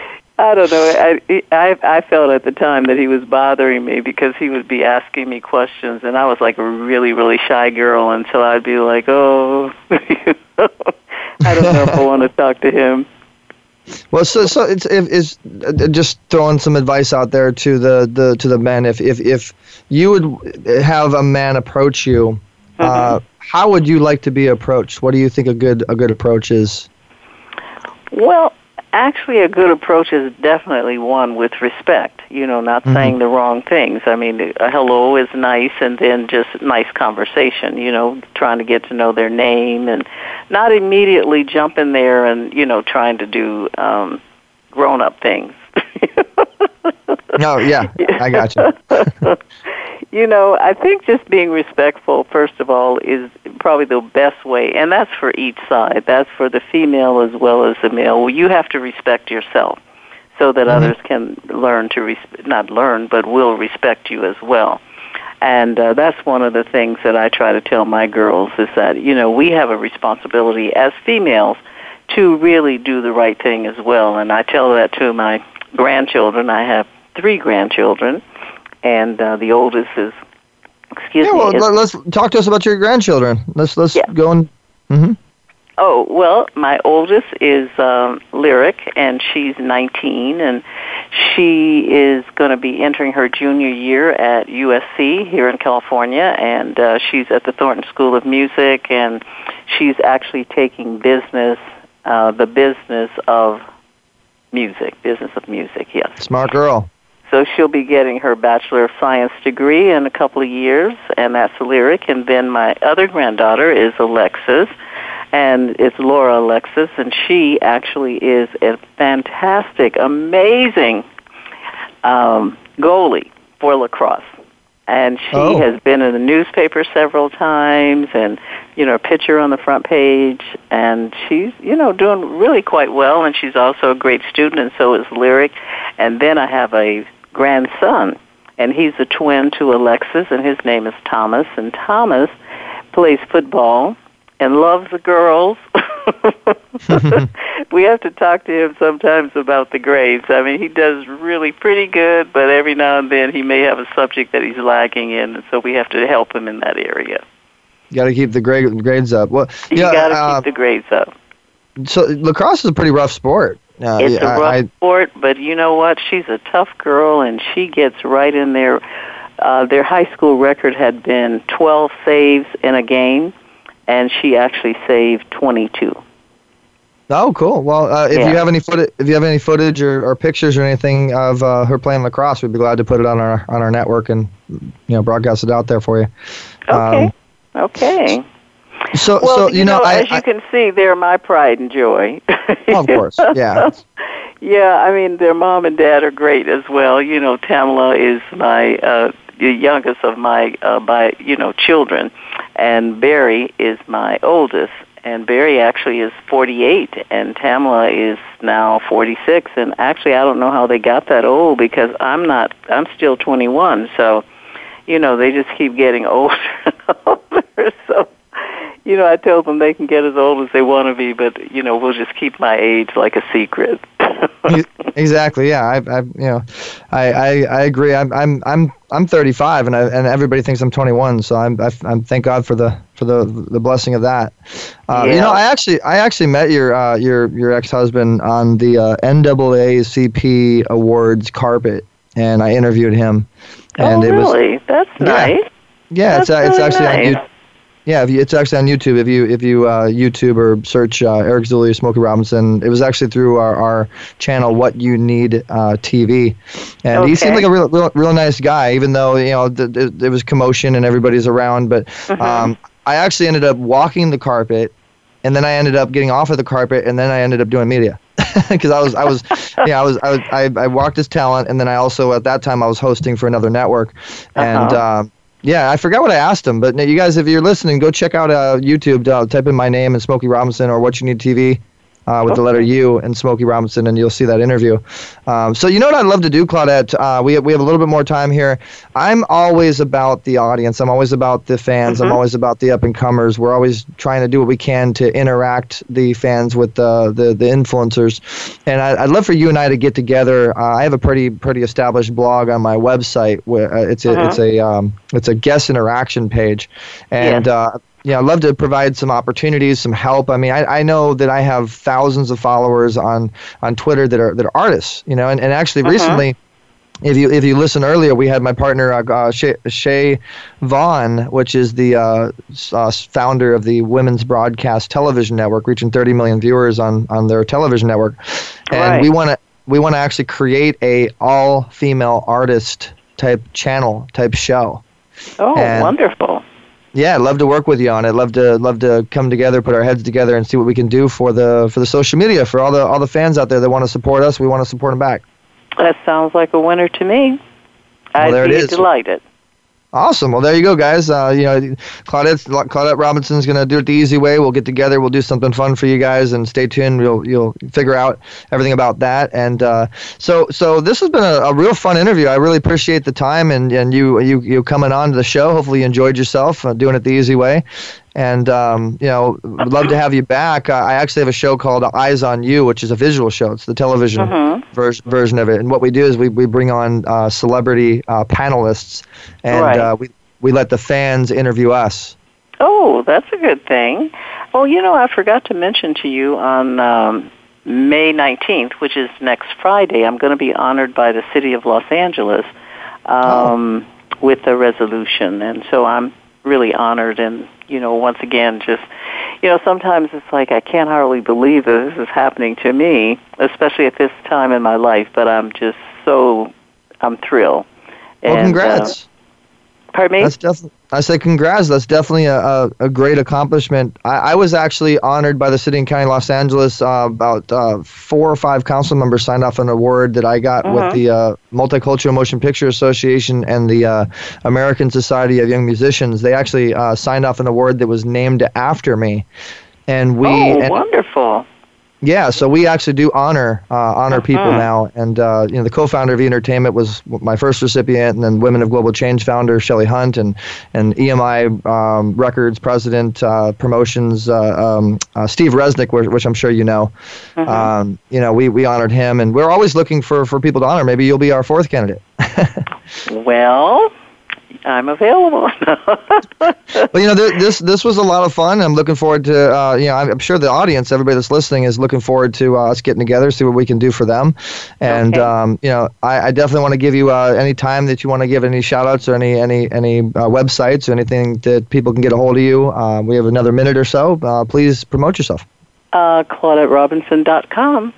truth I don't know. I, I I felt at the time that he was bothering me because he would be asking me questions, and I was like a really really shy girl until I'd be like, oh, I don't know if I want to talk to him. Well, so so it's if is uh, just throwing some advice out there to the, the to the men. If if if you would have a man approach you, uh, mm-hmm. uh, how would you like to be approached? What do you think a good a good approach is? Well, actually a good approach is definitely one with respect you know not mm-hmm. saying the wrong things i mean a hello is nice and then just nice conversation you know trying to get to know their name and not immediately jump in there and you know trying to do um grown up things. no, yeah, I got you. you know, I think just being respectful, first of all, is probably the best way, and that's for each side. That's for the female as well as the male. Well, you have to respect yourself so that mm-hmm. others can learn to res- not learn, but will respect you as well. And uh, that's one of the things that I try to tell my girls is that you know we have a responsibility as females to really do the right thing as well. And I tell that to my grandchildren. I have three grandchildren, and uh, the oldest is excuse yeah, well, me. let's talk to us about your grandchildren. Let's let's yeah. go and. Mm-hmm. Oh well, my oldest is um, Lyric, and she's 19, and she is going to be entering her junior year at USC here in California, and uh, she's at the Thornton School of Music, and she's actually taking business, uh, the business of music, business of music. Yes, smart girl. So she'll be getting her Bachelor of Science degree in a couple of years, and that's Lyric. And then my other granddaughter is Alexis, and it's Laura Alexis, and she actually is a fantastic, amazing um, goalie for lacrosse. And she oh. has been in the newspaper several times, and you know, a picture on the front page, and she's you know doing really quite well. And she's also a great student, and so is Lyric. And then I have a grandson, and he's a twin to Alexis, and his name is Thomas. And Thomas plays football and loves the girls. we have to talk to him sometimes about the grades. I mean, he does really pretty good, but every now and then he may have a subject that he's lagging in, and so we have to help him in that area. You got to keep the grade, grades up. Well, you yeah, got to uh, keep the grades up. So lacrosse is a pretty rough sport. It's yeah, a rough I, sport, but you know what? She's a tough girl, and she gets right in there. Uh, their high school record had been 12 saves in a game, and she actually saved 22. Oh, cool. Well, uh, if Yeah. you have any footage, if you have any footage or, or pictures or anything of uh, her playing lacrosse, we'd be glad to put it on our on our network and you know broadcast it out there for you. Okay. Um, okay. So, Well, so you, know, I, as you can see, they're my pride and joy. Oh, of course, yeah. yeah, I mean, their mom and dad are great as well. You know, Tamla is my uh, the youngest of my uh, by you know children, and Berry is my oldest. And Berry actually is 48, and Tamla is now 46. And actually, I don't know how they got that old because I'm not. I'm still 21. So, you know, they just keep getting older and older. So, you know, I tell them they can get as old as they want to be, but you know, we'll just keep my age like a secret. exactly. Yeah. I, I, you know, I, I, I agree. I'm, I'm, I'm, I'm 35, and I, and everybody thinks I'm 21. So I'm, I, I'm thank God for the, for the, the blessing of that. Uh, You know, I actually, I actually met your, uh, your, your ex-husband on the uh, NAACP awards carpet, and I interviewed him. And oh, it was, really? That's nice. yeah, it's, uh, That's it's actually on nice. Yeah, if you, it's actually on YouTube. If you if you uh, YouTube or search uh, Eric Zuley or Smokey Robinson, it was actually through our, our channel What You Need uh, TV, and he seemed like a real, real real nice guy. Even though you know th- th- there was commotion and everybody's around, but Mm-hmm. um, I actually ended up walking the carpet, and then I ended up getting off of the carpet, and then I ended up doing media. Because I was, I was, yeah, I was, I was, I, I walked as talent, and then I also at that time I was hosting for another network, and Uh-huh. um, yeah, I forgot what I asked him, but you guys, if you're listening, go check out uh, YouTube. Uh, type in my name and Smokey Robinson or What You Need TV uh, with the letter U and Smokey Robinson, and you'll see that interview. Um, so you know what I'd love to do, Claudette? Uh, we we have a little bit more time here. I'm always about the audience. I'm always about the fans. I'm always about the up and comers. We're always trying to do what we can to interact the fans with the the, the influencers. And I, I'd love for you and I to get together. Uh, I have a pretty pretty established blog on my website. Where uh, it's a it's a um, it's a guest interaction page, and. Uh, yeah, I'd love to provide some opportunities, some help. I mean, I, I know that I have thousands of followers on, on Twitter that are that are artists, you know, and, and actually recently, if you if you listen earlier, we had my partner uh, uh, Shay, Shay Vaughn, which is the uh, uh, founder of the Women's Broadcast Television Network, reaching 30 million viewers on on their television network, and Right. we want to we want to actually create a all female artist type channel type show. Oh, And- wonderful. Yeah, I'd love to work with you on it. Love to love to come together, put our heads together, and see what we can do for the for the social media for all the all the fans out there that want to support us. We want to support them back. That sounds like a winner to me. Well, I'd be delighted. Awesome. Well, there you go, guys. Uh, you know, Claudette Claudette Robinson's to do it the easy way. We'll get together. We'll do something fun for you guys, and stay tuned. You'll you'll figure out everything about that. And uh, so so this has been a, a real fun interview. I really appreciate the time and, and you you you coming on to the show. Hopefully, you enjoyed yourself uh, doing it the easy way. And um, you know, would love to have you back. Uh, I actually have a show called Eyes on You, which is a visual show. It's the television Mhm. vers- version of it. And what we do is we, we bring on uh, celebrity uh, panelists, and Right. uh, we we let the fans interview us. Oh, that's a good thing. Oh, you know, I forgot to mention to you on um, May 19th, which is next Friday, I'm going to be honored by the city of Los Angeles um, with a resolution. And so I'm really honored and, you know, once again, just, you know, sometimes it's like I can't hardly believe that this is happening to me, especially at this time in my life, but I'm just so, I'm thrilled. Well, And, uh, congrats. Pardon me? That's definitely. I say congrats. That's definitely a, a, a great accomplishment. I, I was actually honored by the city and county of Los Angeles. Uh, about uh, four or five council members signed off an award that I got with Mhm. the uh, Multicultural Motion Picture Association and the uh, American Society of Young Musicians. They actually uh, signed off an award that was named after me, and we. oh, and- wonderful. Yeah, so we actually do honor uh, honor people Mhm. now, and uh, you know the co-founder of E Entertainment was my first recipient, and then Women of Global Change founder Shelly Hunt, and and EMI um, Records president uh, promotions uh, um, uh, Steve Resnick, which, which I'm sure you know. Mhm. Um, you know, we, we honored him, and we're always looking for, for people to honor. Maybe you'll be our fourth candidate. Well, I'm available. Well, you know, th- this this was a lot of fun. I'm looking forward to, uh, you know, I'm, I'm sure the audience, everybody that's listening, is looking forward to uh, us getting together, see what we can do for them. And Okay. um, you know, I, I definitely want to give you uh, any time that you want to give any shout outs or any any any uh, websites or anything that people can get a hold of you. Uh, we have another minute or so. Uh, please promote yourself. uh, ClaudetteRobinson.com.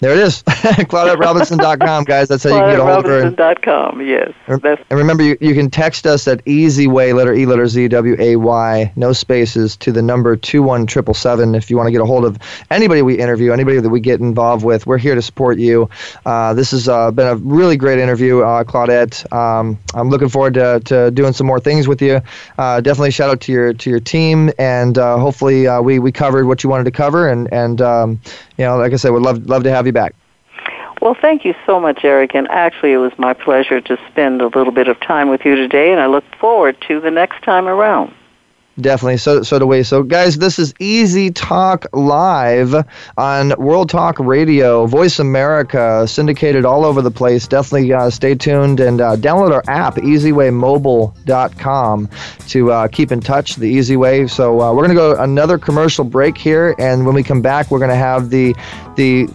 There it is, ClaudetteRobinson.com, guys. That's how you can get a hold of her. ClaudetteRobinson.com, yes. That's, and remember, you, you can text us at Easy Way, letter E, letter Z, W A Y, no spaces, to the number two one triple seven. If you want to get a hold of anybody we interview, anybody that we get involved with, we're here to support you. Uh, this has uh, been a really great interview, uh, Claudette. Um, I'm looking forward to, to doing some more things with you. Uh, definitely shout out to your to your team, and uh, hopefully uh, we we covered what you wanted to cover, and and um, you know, like I said, would love love to have you back. well, thank you so much, Eric. And actually, it was my pleasure to spend a little bit of time with you today, and I look forward to the next time around. Definitely. So so do we. So guys, this is Easy Talk Live on World Talk Radio, Voice America, syndicated all over the place. Definitely uh, stay tuned and uh, download our app, EasyWayMobile.com, to uh, keep in touch the easy way. So uh, we're gonna go another commercial break here, and when we come back, we're gonna have the the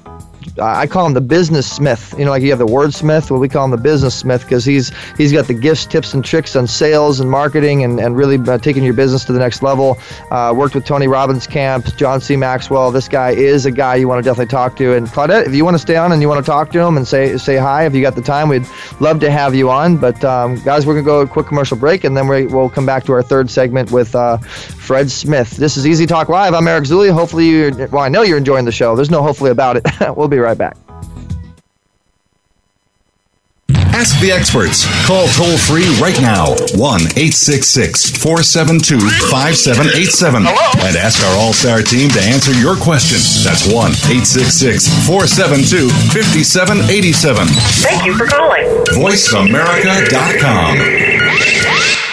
I call him the business smith. You know, like you have the wordsmith. Well, we call him the business smith because he's he's got the gifts, tips, and tricks on sales and marketing, and and really uh, taking your business to the next level. Uh, worked with Tony Robbins Camp, John C. Maxwell. This guy is a guy you want to definitely talk to. And Claudette, if you want to stay on and you want to talk to him and say say hi, if you got the time, we'd love to have you on. But um, guys, we're gonna go a quick commercial break, and then we, we'll come back to our third segment with uh, Fred Smith. This is Easy Talk Live. I'm Eric Zuley. Hopefully, you well, I know you're enjoying the show. There's no hopefully about it. we'll be right back. Ask the experts. Call toll free right now 1 866 472 5787 and ask our All Star team to answer your question. That's 1 866 472 5787. Thank you for calling. VoiceAmerica.com.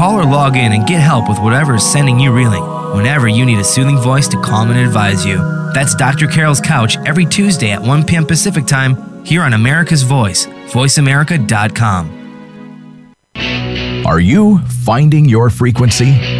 Call or log in and get help with whatever is sending you reeling whenever you need a soothing voice to calm and advise you. That's Dr. Carol's Couch every Tuesday at 1 p.m. Pacific Time here on America's Voice, voiceamerica.com. Are you finding your frequency?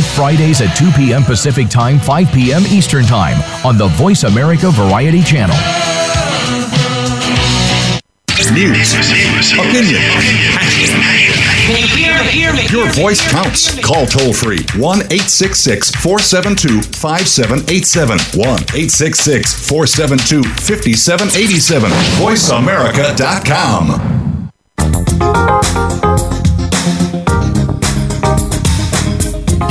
Fridays at 2 p.m. Pacific Time, 5 p.m. Eastern Time on the Voice America Variety Channel. News, opinion, your voice counts. Call toll free 1 866 472 5787. 1 866 472 5787. VoiceAmerica.com.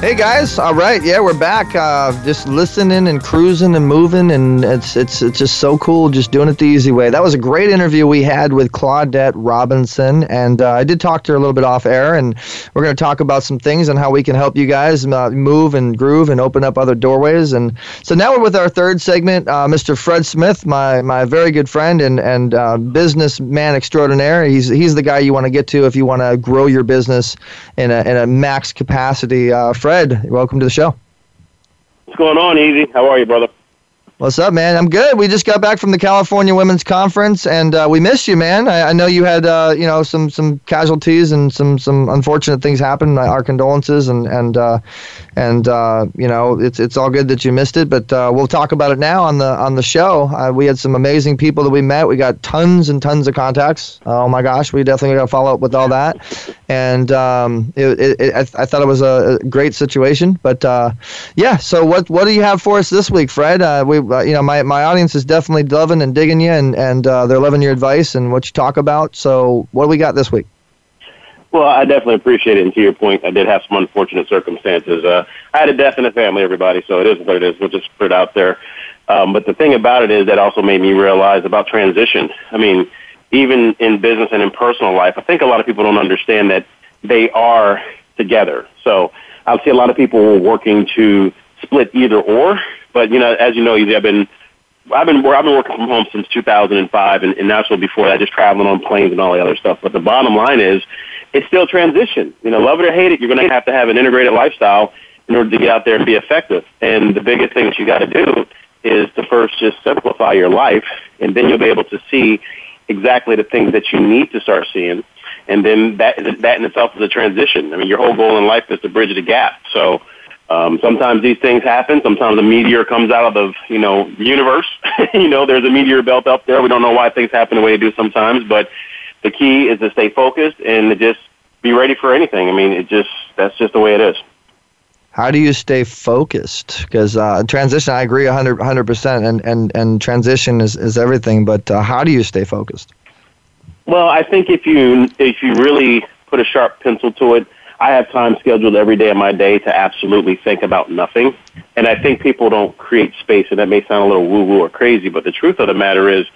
Hey guys, all right, yeah, we're back. Uh, just listening and cruising and moving, and it's it's it's just so cool, just doing it the easy way. That was a great interview we had with Claudette Robinson, and uh, I did talk to her a little bit off air, and we're going to talk about some things and how we can help you guys uh, move and groove and open up other doorways. And so now we're with our third segment, uh, Mr. Fred Smith, my my very good friend and and uh, businessman extraordinaire. He's he's the guy you want to get to if you want to grow your business in a in a max capacity. Uh, Fred, welcome to the show. What's going on, Easy? How are you, brother? What's up, man? I'm good. We just got back from the California Women's Conference, and uh, we missed you, man. I, I know you had, uh, you know, some some casualties and some some unfortunate things happen. Our condolences, and and uh, and uh, you know, it's it's all good that you missed it. But uh, we'll talk about it now on the on the show. Uh, we had some amazing people that we met. We got tons and tons of contacts. Oh my gosh, we definitely got to follow up with all that. And um, it, it, it, I, I thought it was a, a great situation. But uh, yeah, so what what do you have for us this week, Fred? Uh, we uh, you know my, my audience is definitely loving and digging you, and and they're loving your advice and what you talk about. So what do we got this week? Well, I definitely appreciate it. And to your point, I did have some unfortunate circumstances. Uh, I had a death in the family, everybody, so it is what it is. We'll just put it out there. Um, but the thing about it is that also made me realize about transition. I mean, even in business and in personal life, I think a lot of people don't understand that they are together. So I see a lot of people working to split either or. But you know, as you know, I've been I've been I've been working from home since 2005, and, and that's what before that, just traveling on planes and all the other stuff. But the bottom line is, it's still transition. You know, love it or hate it, you're going to have to have an integrated lifestyle in order to get out there and be effective. And the biggest thing that you got to do is to first just simplify your life, and then you'll be able to see exactly the things that you need to start seeing. And then that that in itself is a transition. I mean, your whole goal in life is to bridge the gap. So um, sometimes these things happen. Sometimes a meteor comes out of the you know universe. you know, there's a meteor belt up there. We don't know why things happen the way they do sometimes, but the key is to stay focused and to just be ready for anything. I mean, it just that's just the way it is. How do you stay focused? Because uh, transition, I agree 100 percent, and and and transition is is everything. But uh, how do you stay focused? Well, I think if you if you really put a sharp pencil to it, I have time scheduled every day of my day to absolutely think about nothing. And I think people don't create space, and that may sound a little woo woo or crazy, but the truth of the matter is,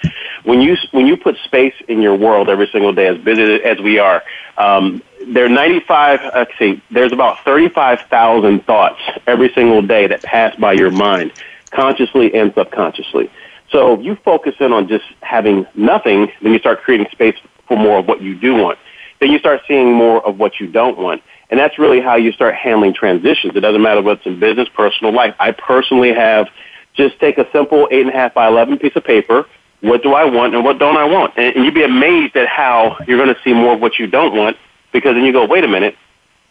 when you when you put space in your world every single day, as busy as we are, um, there are 95. Let's see, there's about 35,000 thoughts every single day that pass by your mind, consciously and subconsciously. So if you focus in on just having nothing, then you start creating space for more of what you do want. Then you start seeing more of what you don't want. And that's really how you start handling transitions. It doesn't matter what's in business, personal life. I personally have just take a simple eight and a half by eleven piece of paper. What do I want and what don't I want? And, and you'd be amazed at how you're going to see more of what you don't want because then you go, wait a minute,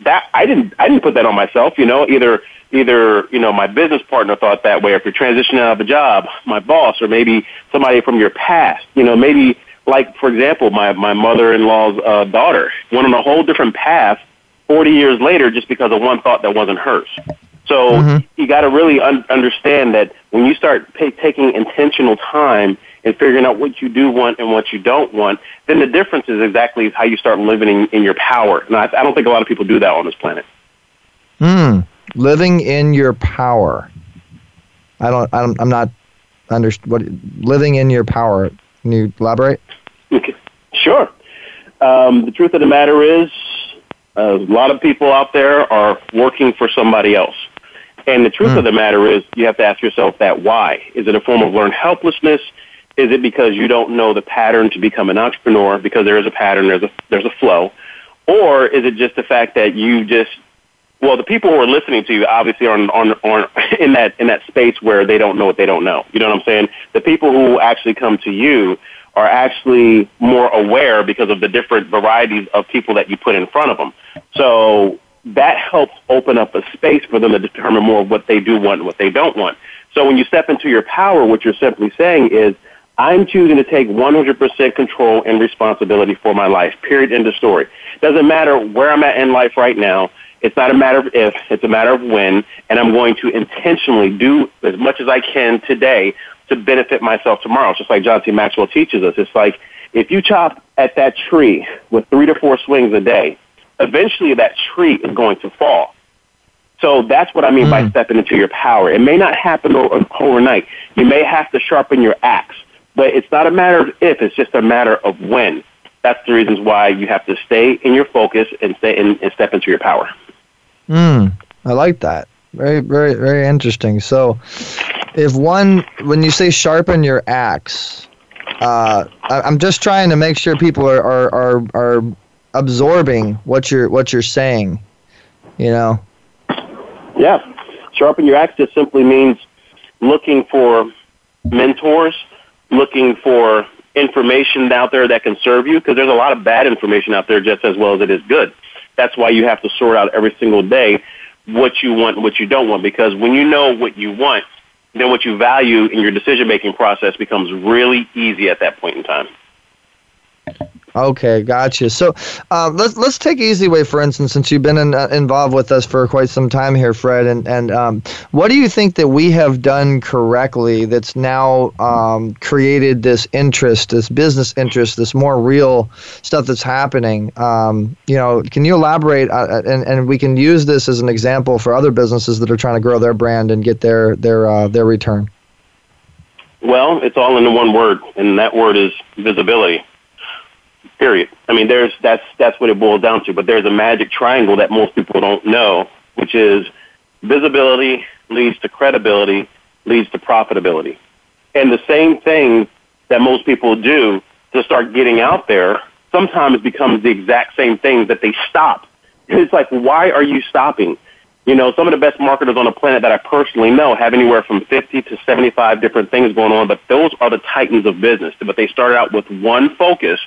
that I didn't I didn't put that on myself. You know, either either you know my business partner thought that way, or if you're transitioning out of a job, my boss, or maybe somebody from your past. You know, maybe like for example, my my mother-in-law's uh, daughter went on a whole different path 40 years later just because of one thought that wasn't hers. So Mhm. you got to really un- understand that when you start pay- taking intentional time and figuring out what you do want and what you don't want, then the difference is exactly how you start living in, in your power. And I, I don't think a lot of people do that on this planet. Hmm. Living in your power. I don't. I don't I'm not. Under what? Living in your power. Can you elaborate? Okay. Sure. Um, the truth of the matter is, a lot of people out there are working for somebody else. And the truth of hmm. the matter is, you have to ask yourself that why. Is it a form of learned helplessness? Is it because you don't know the pattern to become an entrepreneur? Because there is a pattern, there's a there's a flow, or is it just the fact that you just well, the people who are listening to you obviously are on, on, on in that in that space where they don't know what they don't know. You know what I'm saying? The people who actually come to you are actually more aware because of the different varieties of people that you put in front of them. So that helps open up a space for them to determine more of what they do want and what they don't want. So when you step into your power, what you're simply saying is, I'm choosing to take 100% control and responsibility for my life. Period. End of story. Doesn't matter where I'm at in life right now. It's not a matter of if, it's a matter of when, and I'm going to intentionally do as much as I can today to benefit myself tomorrow. It's just like John C. Maxwell teaches us. It's like if you chop at that tree with three to four swings a day, eventually that tree is going to fall. So that's what I mean by stepping into your power. It may not happen overnight. You may have to sharpen your axe, but it's not a matter of if, it's just a matter of when. That's the reasons why you have to stay in your focus and stay in, and step into your power. Hmm. I like that. Very, very, very interesting. So, if one, when you say sharpen your axe, uh, I, I'm just trying to make sure people are, are, are, are absorbing what you're what you're saying. You know. Yeah. Sharpen your axe just simply means looking for mentors, looking for information out there that can serve you, because there's a lot of bad information out there just as well as it is good. That's why you have to sort out every single day what you want and what you don't want, because when you know what you want, then what you value in your decision making process becomes really easy at that point in time. Okay, gotcha. So uh, let's let's take Easy Way for instance, since you've been in, uh, involved with us for quite some time here, Fred. And and um, what do you think that we have done correctly that's now um, created this interest, this business interest, this more real stuff that's happening? Um, you know, can you elaborate? Uh, and and we can use this as an example for other businesses that are trying to grow their brand and get their their uh, their return. Well, it's all in one word, and that word is visibility. Period. I mean, there's that's that's what it boils down to. But there's a magic triangle that most people don't know, which is visibility leads to credibility, leads to profitability, and the same thing that most people do to start getting out there sometimes becomes the exact same thing that they stop. It's like, why are you stopping? You know, some of the best marketers on the planet that I personally know have anywhere from 50 to 75 different things going on, but those are the titans of business. But they started out with one focus,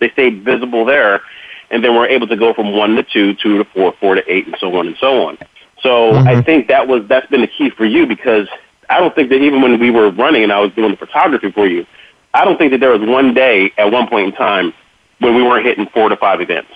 they stayed visible there, and then we're able to go from one to two, two to four, four to eight, and so on and so on. So mm-hmm. I think that was that's been the key for you because I don't think that even when we were running and I was doing the photography for you, I don't think that there was one day at one point in time when we weren't hitting four to five events.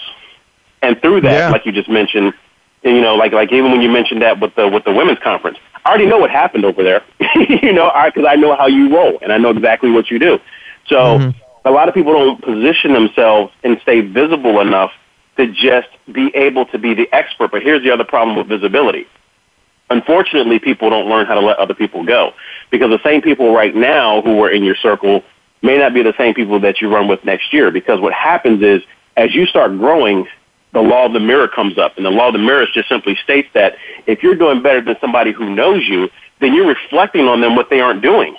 And through that, Yeah. like you just mentioned, you know, like like even when you mentioned that with the with the women's conference, I already know what happened over there. you know, because I know how you roll and I know exactly what you do. So mm-hmm. A lot of people don't position themselves and stay visible enough to just be able to be the expert. But here's the other problem with visibility. Unfortunately, people don't learn how to let other people go because the same people right now who are in your circle may not be the same people that you run with next year. Because what happens is as you start growing, the law of the mirror comes up. And the law of the mirror just simply states that if you're doing better than somebody who knows you, then you're reflecting on them what they aren't doing.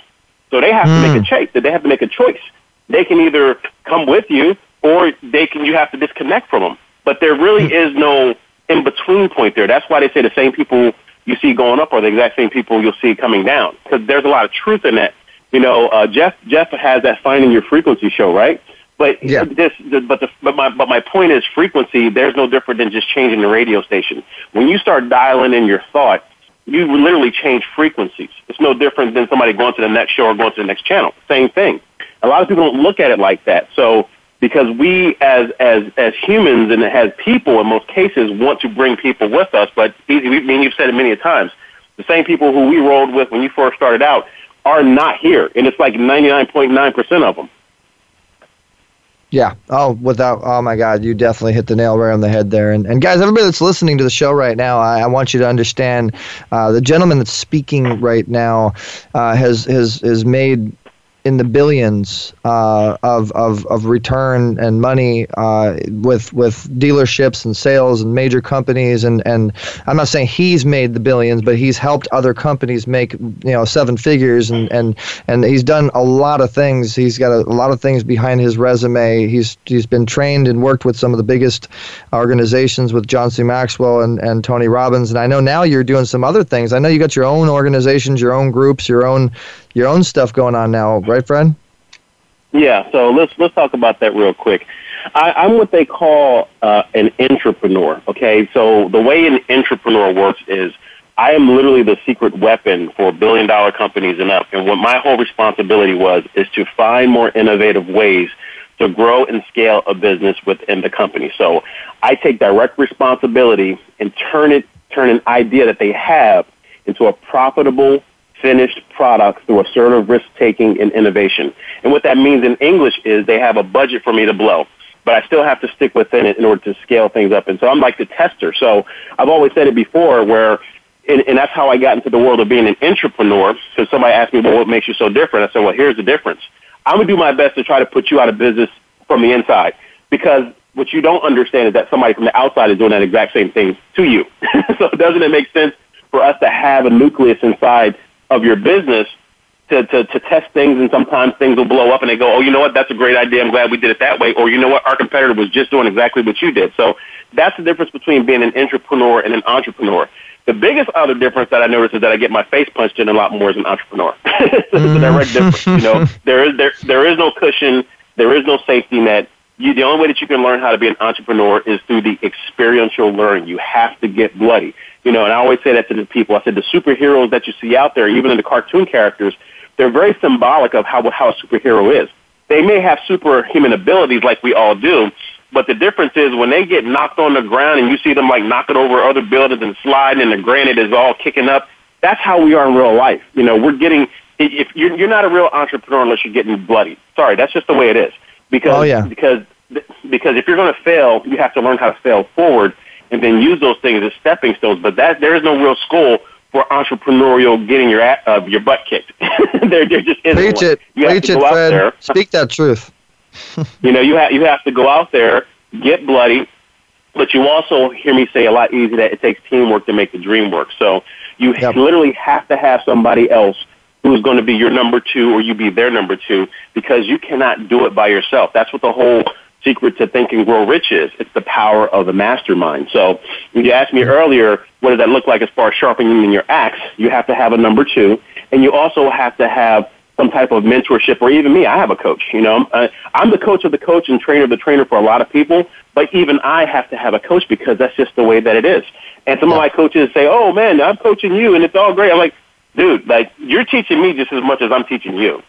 So they have to make hmm. a choice. They have to make a choice. They can either come with you or they can you have to disconnect from them. But there really is no in between point there. That's why they say the same people you see going up are the exact same people you'll see coming down. Because there's a lot of truth in that. You know, uh, Jeff Jeff has that finding your frequency show, right? But yeah. this, but the, but my, but my point is frequency. There's no different than just changing the radio station. When you start dialing in your thought, you literally change frequencies. It's no different than somebody going to the next show or going to the next channel. Same thing. A lot of people don't look at it like that. So because we as as as humans and as people in most cases want to bring people with us, but I mean, you've said it many times. The same people who we rolled with when you first started out are not here, and it's like 99.9% of them. Yeah. Oh, without. Oh my God, you definitely hit the nail right on the head there. And and guys, everybody that's listening to the show right now, I, I want you to understand, uh, the gentleman that's speaking right now uh, has has has made in the billions uh, of, of, of return and money uh, with with dealerships and sales and major companies. And, and I'm not saying he's made the billions but he's helped other companies make you know seven figures. And, and, and he's done a lot of things. He's got a, a lot of things behind his resume. He's he's been trained and worked with some of the biggest organizations with John C. Maxwell and, and Tony Robbins. And I know now you're doing some other things. I know you got your own organizations your own groups your own your own stuff going on now, right, friend? Yeah. So let's let's talk about that real quick. I, I'm what they call uh, an intrapreneur. Okay. So the way an intrapreneur works is I am literally the secret weapon for billion dollar companies and up. And what my whole responsibility was is to find more innovative ways to grow and scale a business within the company. So I take direct responsibility and turn it turn an idea that they have into a profitable finished product through assertive risk taking and innovation. And what that means in English is they have a budget for me to blow, but I still have to stick within it in order to scale things up. And so I'm like the tester. So I've always said it before where and, and that's how I got into the world of being an entrepreneur. Because somebody asked me, well, what makes you so different? I said, well, here's the difference. I'm going to do my best to try to put you out of business from the inside. Because what you don't understand is that somebody from the outside is doing that exact same thing to you. so doesn't it make sense for us to have a nucleus inside of your business to, to, to test things and sometimes things will blow up and they go, oh, you know what, that's a great idea. I'm glad we did it that way. Or you know what, our competitor was just doing exactly what you did. So that's the difference between being an intrapreneur and an entrepreneur. The biggest other difference that I notice is that I get my face punched in a lot more as an entrepreneur. it's a direct mm. difference. You know, there is there there is no cushion, there is no safety net. You, the only way that you can learn how to be an entrepreneur is through the experiential learning. You have to get bloody. You know, and I always say that to the people. I said the superheroes that you see out there, even in the cartoon characters, they're very symbolic of how how a superhero is. They may have superhuman abilities like we all do, but the difference is when they get knocked on the ground and you see them like knocking over other buildings and sliding and the granite is all kicking up. That's how we are in real life. You know, we're getting if you're you're not a real entrepreneur unless you're getting bloody. Sorry, that's just the way it is. Because oh, yeah. because because if you're going to fail, you have to learn how to fail forward and then use those things as stepping stones. But that there is no real school for entrepreneurial getting your uh, your butt kicked. there, there just isn't Preach it, preach it, out Fred. there. Speak that truth. you know, you have you have to go out there, get bloody, but you also hear me say a lot easier that it takes teamwork to make the dream work. So you literally have to have somebody else who's going to be your number two or you be their number two because you cannot do it by yourself. That's what the whole secret to think and grow rich is. It's the power of the mastermind. So when you asked me earlier, what does that look like as far as sharpening your axe? You have to have a number two, and you also have to have some type of mentorship, or even me, I have a coach. You know, uh, I'm the coach of the coach and trainer of the trainer for a lot of people, but even I have to have a coach because that's just the way that it is. And some of my coaches say, "Oh man, I'm coaching you, and it's all great." I'm like, "Dude, like you're teaching me just as much as I'm teaching you."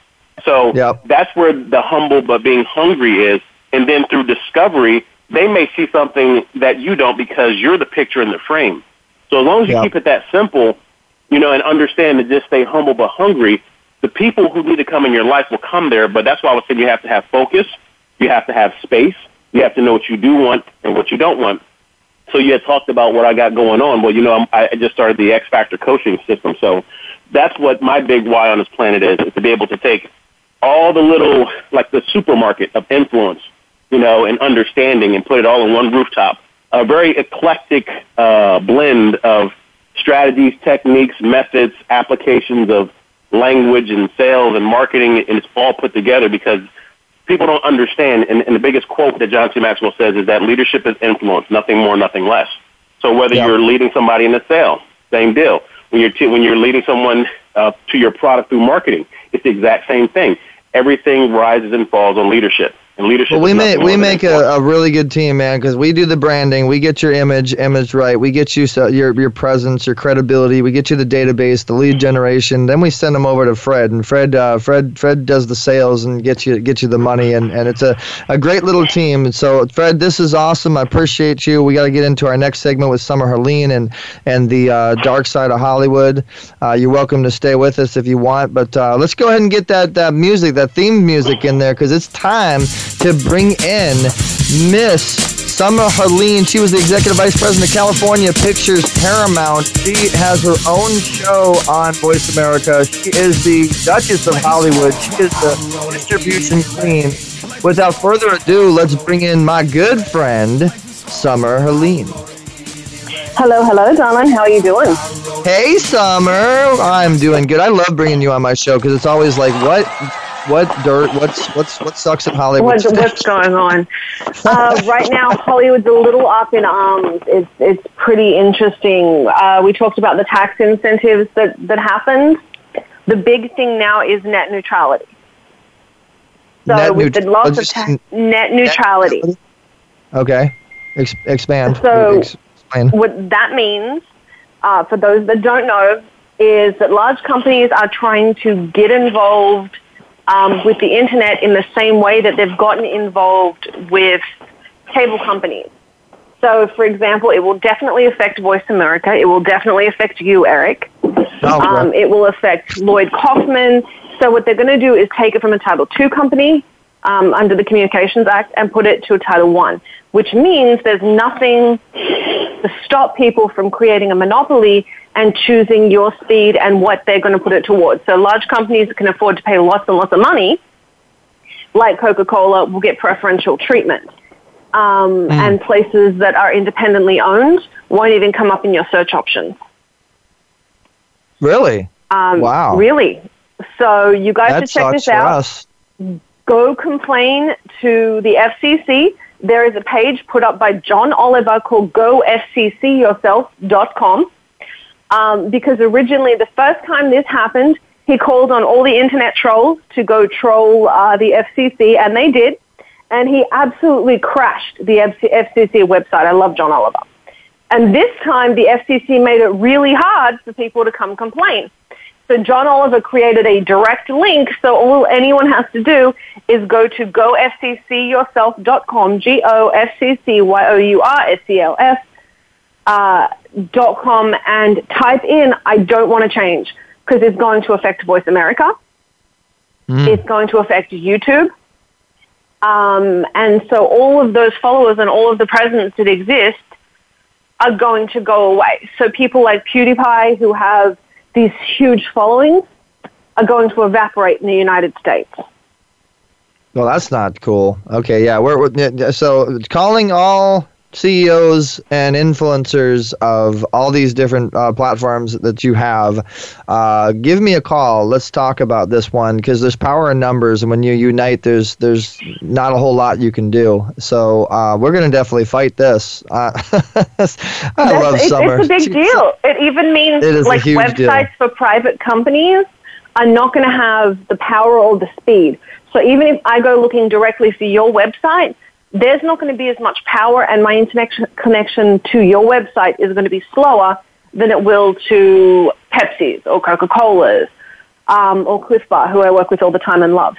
So that's where the humble but being hungry is and then through discovery, they may see something that you don't because you're the picture in the frame. So as long as you Yeah. keep it that simple, you know, and understand to just stay humble but hungry, the people who need to come in your life will come there. But that's why I was saying you have to have focus, you have to have space, you have to know what you do want and what you don't want. So you had talked about what I got going on. Well, you know, I'm, I just started the X Factor coaching system. So that's what my big why on this planet is, is to be able to take all the little, like the supermarket of influence, you know, and understanding and put it all in one rooftop. A very eclectic uh, blend of strategies, techniques, methods, applications of language and sales and marketing, and it's all put together because people don't understand. And, and the biggest quote that John C. Maxwell says is that leadership is influence, nothing more, nothing less. So whether you're leading somebody in a sale, same deal. When you're t- when you're leading someone uh, to your product through marketing, it's the exact same thing. Everything rises and falls on leadership. And leadership. Well, we make we make a, a really good team, man, because we do the branding, we get your image image right, we get you so, your your presence, your credibility, we get you the database, the lead generation, then we send them over to Fred, and Fred uh, Fred Fred does the sales and gets you get you the money, and, and it's a, a great little team. And so, Fred, this is awesome. I appreciate you. We got to get into our next segment with Summer Helene and and the uh, dark side of Hollywood. Uh, you're welcome to stay with us if you want, but uh, let's go ahead and get that that music, that theme music in there, because it's time to bring in Miss Summer Helene. She was the executive vice president of California Pictures Paramount. She has her own show on Voice America. She is the Duchess of Hollywood. She is the distribution queen. Without further ado, let's bring in my good friend, Summer Helene. Hello, hello, darling. How are you doing? Hey, Summer. I'm doing good. I love bringing you on my show because it's always like, what, what dirt, what's what's what sucks in Hollywood? What's, what's going on? Uh, right now, Hollywood's a little up in arms. It's it's pretty interesting. Uh, we talked about the tax incentives that that happened. The big thing now is net neutrality. So Net neut- loss uh, of just ta- net neutrality. Okay, Ex- expand. So Ex- explain. what that means, uh, for those that don't know, is that large companies are trying to get involved um, with the internet in the same way that they've gotten involved with cable companies. So, for example, it will definitely affect Voice America. It will definitely affect you, Eric. Um, it will affect Lloyd Kaufman. So, what they're going to do is take it from a Title II company um, under the Communications Act and put it to a Title I, which means there's nothing to stop people from creating a monopoly and choosing your speed and what they're going to put it towards. So, large companies that can afford to pay lots and lots of money, like Coca Cola, will get preferential treatment. Um, And places that are independently owned won't even come up in your search options. Really? Um, Wow. Really? So you guys that should check this out. us. Go complain to the FCC. There is a page put up by John Oliver called GoFCCYourself.com. Um, because originally, the first time this happened, he called on all the internet trolls to go troll uh, the FCC, and they did. And he absolutely crashed the FC- FCC website. I love John Oliver. And this time, the FCC made it really hard for people to come complain. So John Oliver created a direct link. So all anyone has to do is go to gofccyourself.com, G-O-F-C-C-Y-O-U-R-S-E-L-F, uh, dot com, and type in, I don't want to change, because it's going to affect Voice America. It's going to affect YouTube. Um, and so all of those followers and all of the presence that exist are going to go away. So people like PewDiePie who have these huge followings are going to evaporate in the United States. Well, that's not cool. Okay, yeah, we're, we're so calling all CEOs and influencers of all these different uh, platforms that you have. Uh, give me a call. Let's talk about this one because there's power in numbers, and when you unite, there's there's not a whole lot you can do. So uh, we're gonna definitely fight this. Uh, I love it's, summer. It's a big deal. It even means It like huge deal. websites for private companies are not going to have the power or the speed. So even if I go looking directly for your website, there's not going to be as much power, and my internet connection to your website is going to be slower than it will to Pepsi's or Coca Cola's um, or Clif Bar, who I work with all the time and love.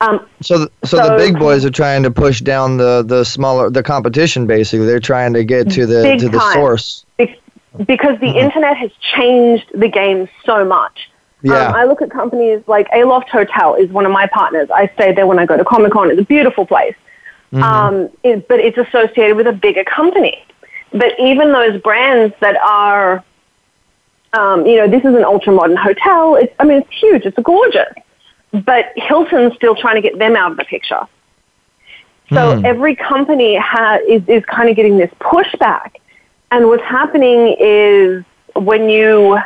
Um, So, th- so, the big boys are trying to push down the, the smaller the competition. Basically, they're trying to get to the to the time. source. Be- because Mm-hmm. the internet has changed the game so much. Yeah. Um, I look at companies like Aloft Hotel is one of my partners. I stay there when I go to Comic Con. It's a beautiful place. Mm-hmm. Um, it, but it's associated with a bigger company. But even those brands that are, um, you know, this is an ultra modern hotel. It's, I mean, it's huge. It's gorgeous. But Hilton's still trying to get them out of the picture. So Hmm. every company ha- is, is kind of getting this pushback. And what's happening is when you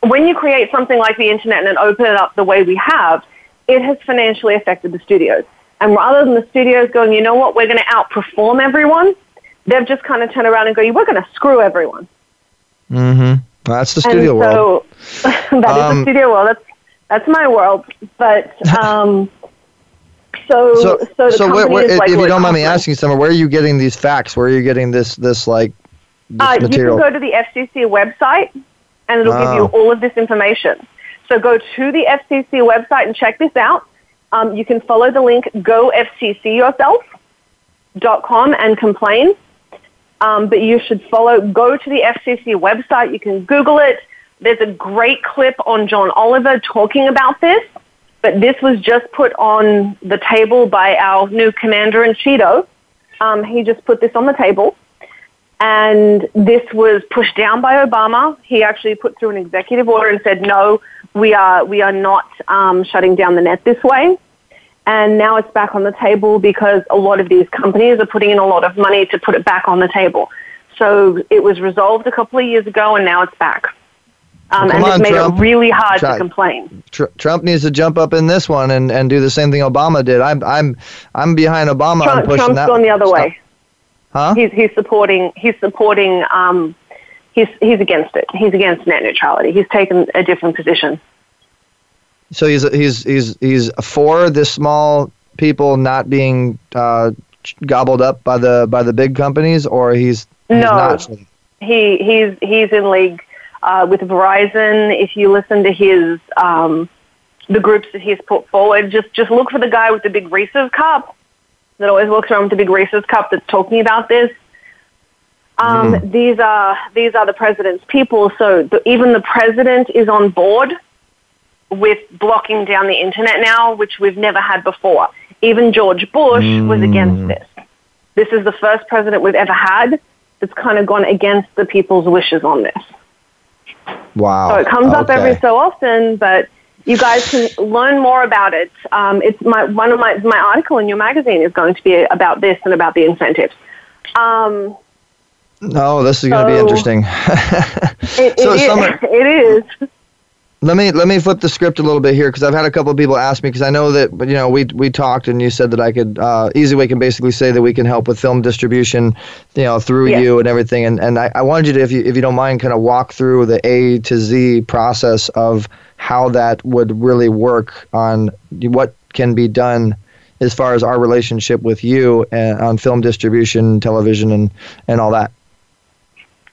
when you create something like the internet and open it up the way we have, it has financially affected the studios. And rather than the studios going, you know what, we're going to outperform everyone, they've just kind of turned around and go, we're going to screw everyone. Mm-hmm. That's the studio and world. so that is Um, the studio world. That's that's my world. But um, So, So, so, the so where, if, like if you don't mind me asking, Summer, where are you getting these facts? Where are you getting this this like this Uh, you can go to the FCC website, and it'll give you Oh. all of this information. So go to the FCC website and check this out. Um, you can follow the link gofccyourself.com and complain. Um, but you should follow, go to the FCC website. You can Google it. There's a great clip on John Oliver talking about this. But this was just put on the table by our new commander in Cheeto. Um, he just put this on the table and this was pushed down by Obama. He actually put through an executive order and said, "No, we are we are not um, shutting down the net this way." And now it's back on the table because a lot of these companies are putting in a lot of money to put it back on the table. So it was resolved a couple of years ago, and now it's back. Um, Well, and it's on, made Trump. it really hard Try- to complain. Tr- Trump needs to jump up in this one and, and do the same thing Obama did. I'm I'm I'm behind Obama on pushing Trump's that. gone the other way. Huh? He's he's supporting he's supporting um, he's he's against it. He's against net neutrality. He's taken a different position. So he's he's he's he's for the small people not being uh, gobbled up by the by the big companies, or he's, he's No. not. he he's he's in league uh, with Verizon. If you listen to his um, the groups that he's put forward, just just look for the guy with the big Reese's cup that always walks around with the big Reese's cup that's talking about this. Um, These are these are the president's people. So the, even the president is on board with blocking down the internet now, which we've never had before. Even George Bush was against this. This is the first president we've ever had that's kind of gone against the people's wishes on this. Wow. So it comes up every so often, but you guys can learn more about it. Um, it's my one of my my article in your magazine is going to be about this and about the incentives. Um, No, this is going to be interesting. it, So it is- Summer- it is. Let me let me flip the script a little bit here because I've had a couple of people ask me because I know that you know we we talked and you said that I could uh, EasyWay can basically say that we can help with film distribution, you know, through Yes. you and everything. And and I, I wanted you to if you if you don't mind kind of walk through the A to Z process of how that would really work on what can be done as far as our relationship with you and on film distribution, television, and and all that.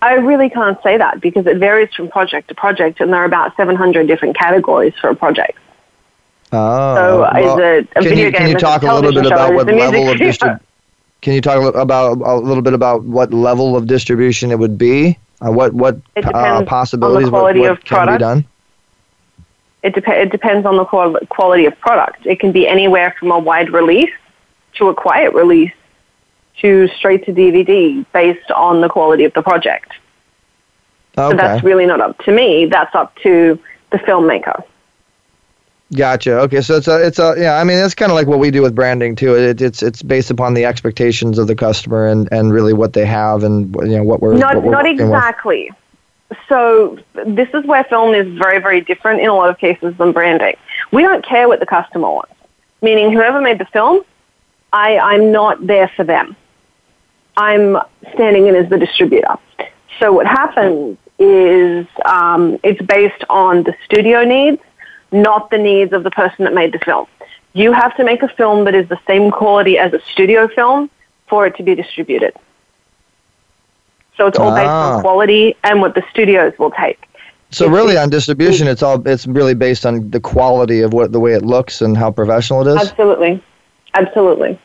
I really can't say that because it varies from project to project, and there are about 700 different categories for a project. Oh, So, is it a can video you, game? Can you talk a little bit about what level of distribution? Can you talk about a little bit about what level of distribution it would be? Uh, what what uh, depends on the possibilities? what, what of can product. be done? It, dep- it depends on the qual- quality of product. It can be anywhere from a wide release to a quiet release to straight to DVD based on the quality of the project. Okay, So that's really not up to me. That's up to the filmmaker. gotcha. Okay, so it's a it's a yeah. I mean, it's kind of like what we do with branding too. It, it's it's based upon the expectations of the customer and and really what they have and you know what we're Not what we're not working with. exactly. So this is where film is very very different in a lot of cases than branding. We don't care what the customer wants. Meaning, whoever made the film, I I'm not there for them. I'm standing in as the distributor. So what happens is um, it's based on the studio needs, not the needs of the person that made the film. You have to make a film that is the same quality as a studio film for it to be distributed. So it's all based Ah. on quality and what the studios will take. So really, on distribution, it's all it's really based on the quality of what the way it looks and how professional it is. Absolutely. Absolutely.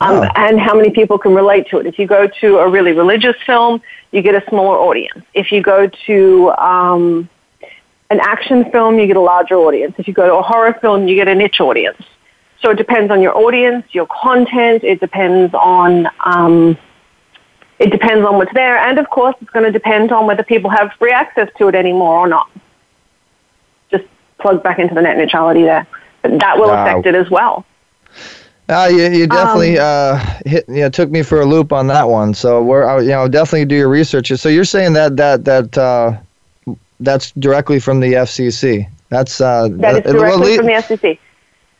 Um, Oh. And how many people can relate to it. If you go to a really religious film, you get a smaller audience. If you go to um, an action film, you get a larger audience. If you go to a horror film, you get a niche audience. So it depends on your audience, your content. It depends on um, it depends on what's there, and of course, it's going to depend on whether people have free access to it anymore or not. Just plug back into the net neutrality there, but that will Wow. affect it as well. Uh, you, you definitely Um, uh, hit, you know, took me for a loop on that one. So we're, uh, you know, definitely do your research. So you're saying that that that uh, that's directly from the FCC. That's uh, That is at- well, at directly from the FCC.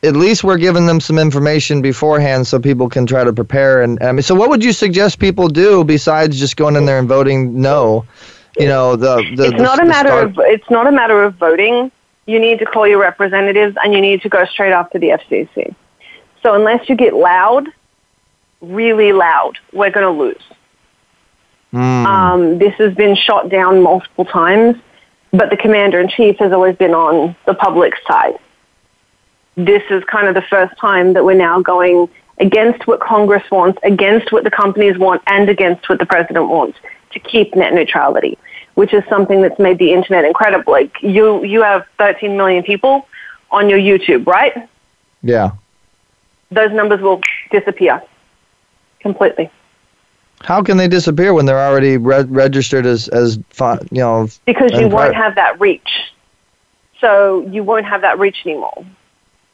At least we're giving them some information beforehand, so people can try to prepare. And I mean, so what would you suggest people do besides just going in there and voting no? You know, the the it's the- not a matter start- of it's not a matter of voting. You need to call your representatives and you need to go straight after the FCC. So unless you get loud, really loud, we're going to lose. Hmm. Um, this has been shot down multiple times, but the commander in chief has always been on the public side. This is kind of the first time that we're now going against what Congress wants, against what the companies want, and against what the president wants to keep net neutrality, which is something that's made the internet incredible. Like you, you have 13 million people on your YouTube, right? Yeah. Those numbers will disappear completely. How can they disappear when they're already re- registered as as you know? because you won't have that reach. So you won't have that reach anymore.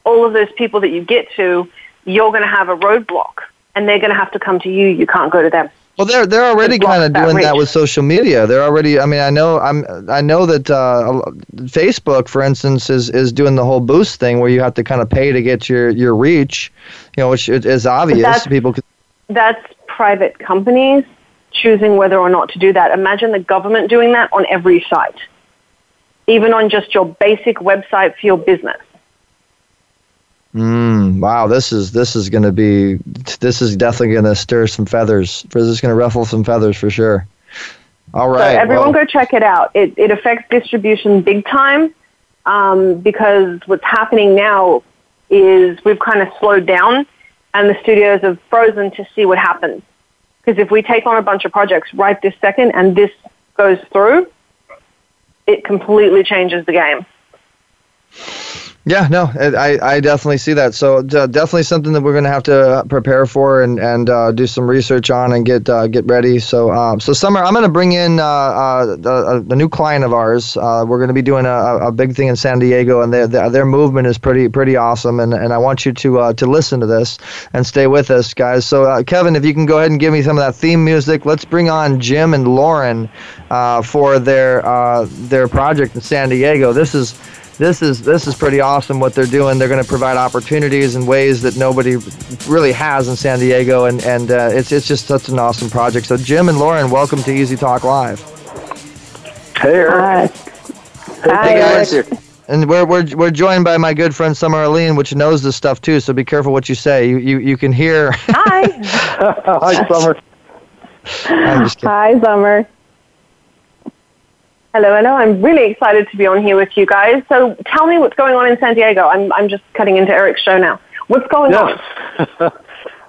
All of those people that you get to, you're going to have a roadblock, and they're going to have to come to you. You can't go to them. Well, they're they're already kind of doing that with social media. They're already. I mean, I know. I'm. I know that uh, Facebook, for instance, is is doing the whole boost thing where you have to kind of pay to get your your reach. You know, which is obvious. that's- People. Could, That's private companies choosing whether or not to do that. Imagine the government doing that on every site, even on just your basic website for your business. Mm, wow, this is this is going to be. This is definitely going to stir some feathers. This is going to ruffle some feathers for sure. All right. so everyone well- go check it out. It, it affects distribution big time um, because what's happening now is we've kind of slowed down and the studios have frozen to see what happens. Because if we take on a bunch of projects right this second and this goes through, it completely changes the game. Yeah, no, I, I definitely see that. So uh, definitely something that we're going to have to prepare for and and uh, do some research on and get uh, get ready. So um, so summer, I'm going to bring in uh, uh, the, the new client of ours. Uh, we're going to be doing a, a big thing in San Diego, and their their, movement is pretty pretty awesome. And, and I want you to uh, to listen to this and stay with us, guys. So uh, Kevin, if you can go ahead and give me some of that theme music, let's bring on Jim and Lauren uh, for their uh, their project in San Diego. This is this is this is pretty awesome what they're doing. They're going to provide opportunities in ways that nobody really has in San Diego, and and uh, it's it's just such an awesome project. So Jim and Lauren, welcome to Easy Talk Live. Hey, Eric. Hey guys. And we're, we're, we're joined by my good friend Summer Helene, which knows this stuff too. So be careful what you say. You you, you can hear. Hi. Hi, Summer. I'm just kidding. Hi, Summer. Hello, hello. I'm really excited to be on here with you guys. So tell me what's going on in San Diego. I'm, I'm just cutting into Eric's show now. What's going on?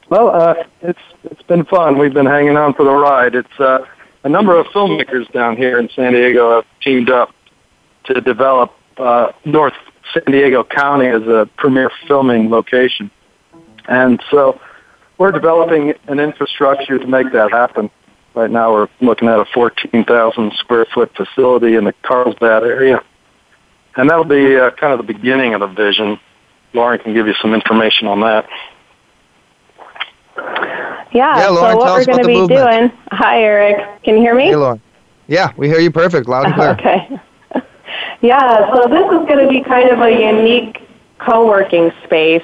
Well, uh, it's it's been fun. We've been hanging on for the ride. It's uh, a number of filmmakers down here in San Diego have teamed up to develop uh, North San Diego County as a premier filming location, and so we're developing an infrastructure to make that happen. Right now, we're looking at a 14,000 square foot facility in the Carlsbad area, and that'll be uh, kind of the beginning of the vision. Lauren can give you some information on that. Yeah, Yeah, so Lauren, tell what we're going to be movement. doing. Hi, Eric. Can you hear me? Hey, Lauren. Yeah, we hear you perfect, loud and clear. Okay. Yeah, so this is going to be kind of a unique co-working space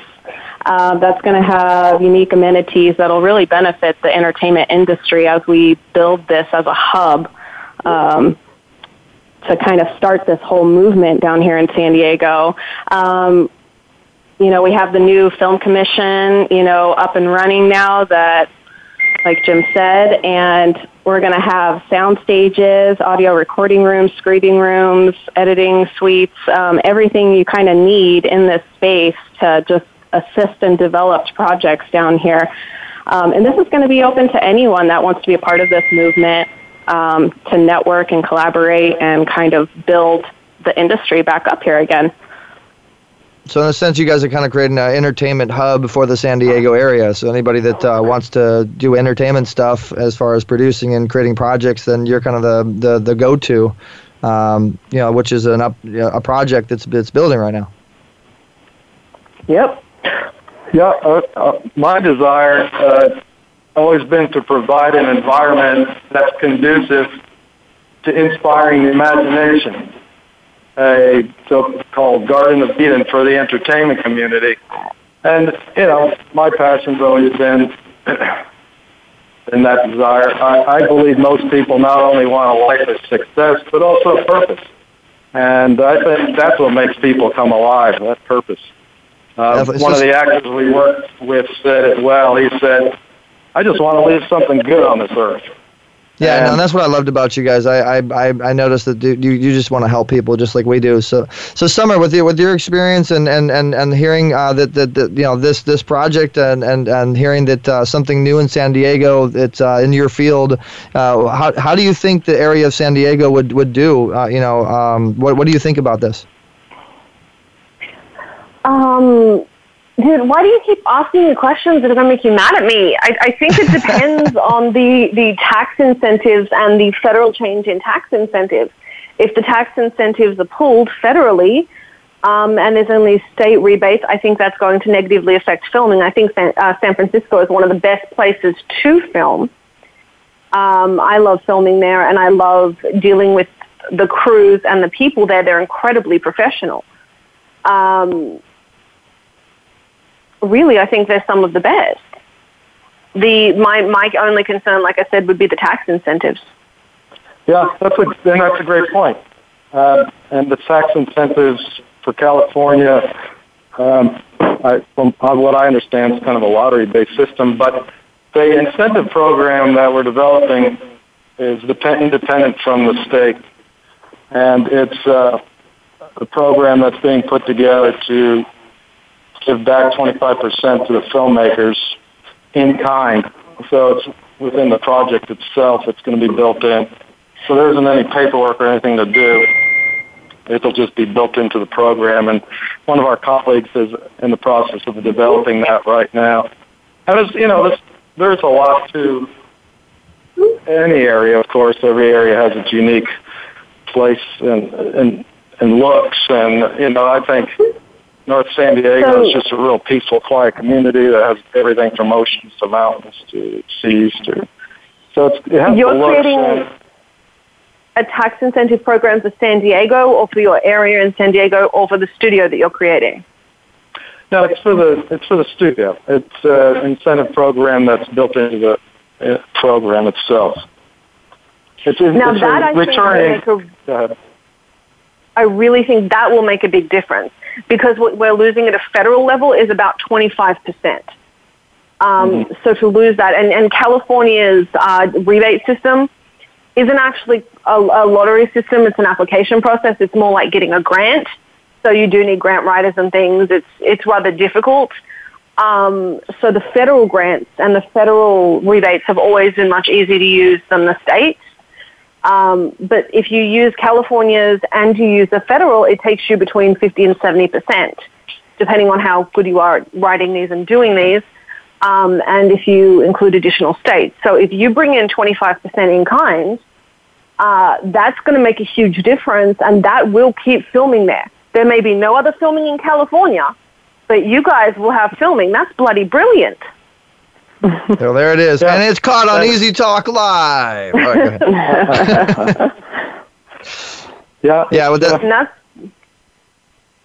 uh, that's going to have unique amenities that'll really benefit the entertainment industry as we build this as a hub um, to kind of start this whole movement down here in San Diego. Um, you know, we have the new film commission, you know, up and running now that like Jim said, and we're going to have sound stages, audio recording rooms, screening rooms, editing suites, um, everything you kind of need in this space to just assist and develop projects down here. Um, and this is going to be open to anyone that wants to be a part of this movement um, to network and collaborate and kind of build the industry back up here again. So in a sense, you guys are kind of creating an entertainment hub for the San Diego area. So anybody that uh, wants to do entertainment stuff as far as producing and creating projects, then you're kind of the the, the go-to, um, you know, which is an up you know, a project that's that's building right now. Yep. Yeah, uh, uh, my desire uh, always been to provide an environment that's conducive to inspiring the imagination. A so-called Garden of Eden for the entertainment community. And, you know, my passion's always been in that desire. I, I believe most people not only want a life of success, but also a purpose. And I think that's what makes people come alive, that purpose. Uh, one of the actors we worked with said it well. He said, "I just want to leave something good on this earth." Yeah, And- and that's what I loved about you guys. I I, I, I noticed that you you just want to help people just like we do. So so Summer, with your with your experience and and and, and hearing uh, that, that that you know this this project and and, and hearing that uh, something new in San Diego that's uh, in your field, uh, how how do you think the area of San Diego would would do? Uh, you know, um, what what do you think about this? Um, dude, why do you keep asking me questions that are going to make you mad at me? I, I think it depends on the, the tax incentives and the federal change in tax incentives. If the tax incentives are pulled federally, um, and there's only state rebates, I think that's going to negatively affect filming. I think San, uh, San Francisco is one of the best places to film. Um, I love filming there, and I love dealing with the crews and the people there. They're incredibly professional. Um, really, I think they're some of the best. The my my only concern, like I said, would be the tax incentives. Yeah, that's a that's a great point. Um, and the tax incentives for California, um, I, from uh, what I understand, is kind of a lottery-based system. But the incentive program that we're developing is depend, independent from the state, and it's uh, a program that's being put together to give back 25% to the filmmakers in kind. So it's within the project itself. It's going to be built in. So there isn't any paperwork or anything to do. It'll just be built into the program. And one of our colleagues is in the process of developing that right now. And it's, you know, there's a lot to any area, of course. Every area has its unique place and, and, and looks. And, you know, I think North San Diego So- is just a real peaceful, quiet community that has everything from oceans to mountains to seas to. So it's, it has You're creating a tax incentive program for San Diego, or for your area in San Diego, or for the studio that you're creating. No, it's for the it's for the studio. It's uh, an incentive program that's built into the uh, program itself. It's, it's, Now it's that I think returning. will make a. I really think that will make a big difference because what we're losing at a federal level is about 25%. Um, So to lose that, and, and California's uh, rebate system isn't actually a, a lottery system, it's an application process. It's more like getting a grant. So you do need grant writers and things. It's, it's rather difficult. Um, so the federal grants and the federal rebates have always been much easier to use than the states. Um, but if you use California's and you use the federal, it takes you between 50 and 70 percent, depending on how good you are at writing these and doing these, um, and if you include additional states. So if you bring in 25 percent in kind, uh, that's going to make a huge difference, and that will keep filming there. There may be no other filming in California, but you guys will have filming. That's bloody brilliant. So there it is, and it's caught on Easy Talk Live. Right, yeah, yeah. Well, that,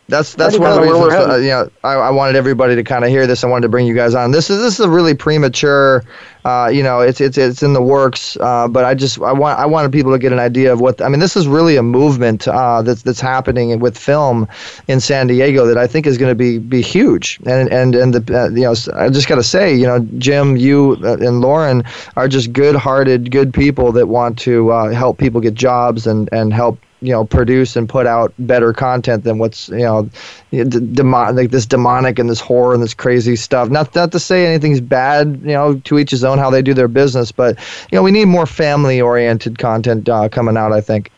that's That's one of the reasons. Uh, you know, I, I wanted everybody to kind of hear this. I wanted to bring you guys on. This is this is a really premature. Uh, you know, it's it's it's in the works. Uh, but I just I want I wanted people to get an idea of what I mean. This is really a movement uh, that's that's happening with film in San Diego that I think is going to be be huge. And and and the uh, you know I just got to say you know Jim, you uh, and Lauren are just good-hearted, good people that want to uh, help people get jobs and and help you know produce and put out better content than what's you know d- demon like this demonic and this horror and this crazy stuff not not to say anything's bad you know to each his own how they do their business but you know we need more family oriented content uh, coming out i think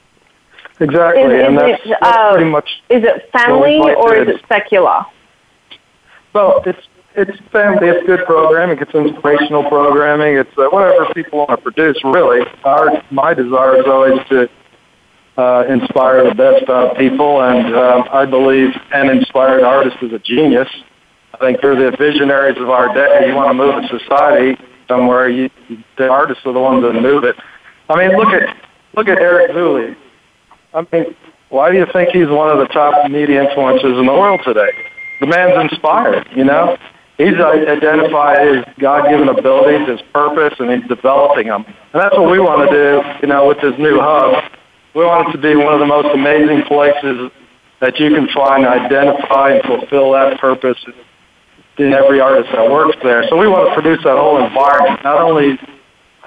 Exactly, Is, and that's, it, that's uh, pretty much. is it family what we'd like or to- is it secular? Well, it's it's family. It's good programming. It's inspirational programming. It's uh, whatever people want to produce. Really, our my desire is always to uh, inspire the best out people, and um, I believe an inspired artist is a genius. I think they're the visionaries of our day. You want to move a society somewhere, you, the artists are the ones that move it. I mean, look at look at Eric Zuley. I mean, why do you think he's one of the top media influencers in the world today? The man's inspired, you know? He's identified his God-given abilities, his purpose, and he's developing them. And that's what we want to do, you know, with this new hub. We want it to be one of the most amazing places that you can find, identify, and fulfill that purpose in every artist that works there. So we want to produce that whole environment, not only,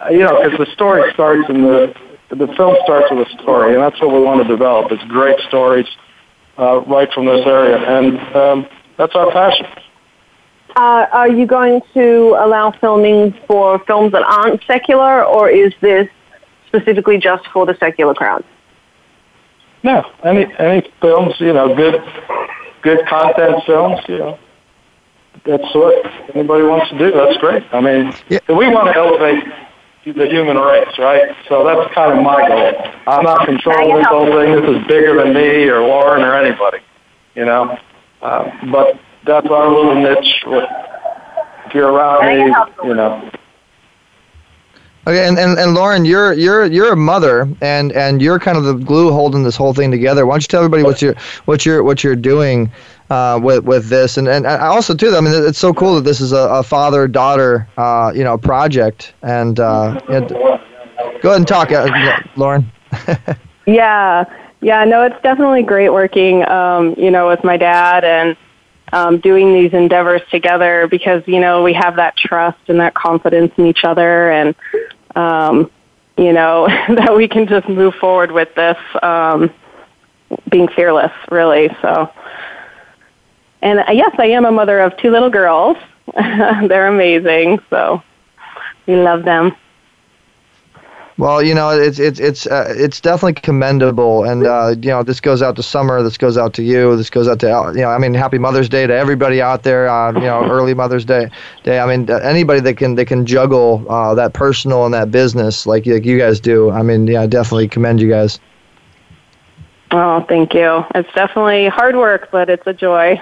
you know, because the story starts in the the film starts with a story, and that's what we want to develop. It's great stories uh, right from this area, and um, that's our passion. Uh, are you going to allow filming for films that aren't secular, or is this specifically just for the secular crowd? No, any any films, you know, good good content films, you know, that's what anybody wants to do. That's great. I mean, yeah. we want to elevate the human race, right? So that's kind of my goal. I'm not controlling this whole thing. This is bigger than me or Lauren or anybody, you know. Uh, but that's our little niche. If you're around me, you know. Okay, and, and, and Lauren, you're you're you're a mother, and, and you're kind of the glue holding this whole thing together. Why don't you tell everybody what you're what you're what you're doing uh, with with this, and and also too, I mean, it's so cool that this is a, a father daughter, uh, you know, project. And uh, go ahead and talk, uh, Lauren. yeah, yeah, no, it's definitely great working, um, you know, with my dad and um, doing these endeavors together because you know we have that trust and that confidence in each other, and um, you know that we can just move forward with this, um, being fearless, really. So, and uh, yes, I am a mother of two little girls. They're amazing, so we love them. Well, you know, it's it's it's uh, it's definitely commendable, and uh, you know, this goes out to Summer, this goes out to you, this goes out to you know, I mean, Happy Mother's Day to everybody out there. Uh, you know, early Mother's Day. Day. I mean, anybody that can that can juggle uh, that personal and that business like like you guys do. I mean, yeah, definitely commend you guys. Oh, thank you. It's definitely hard work, but it's a joy.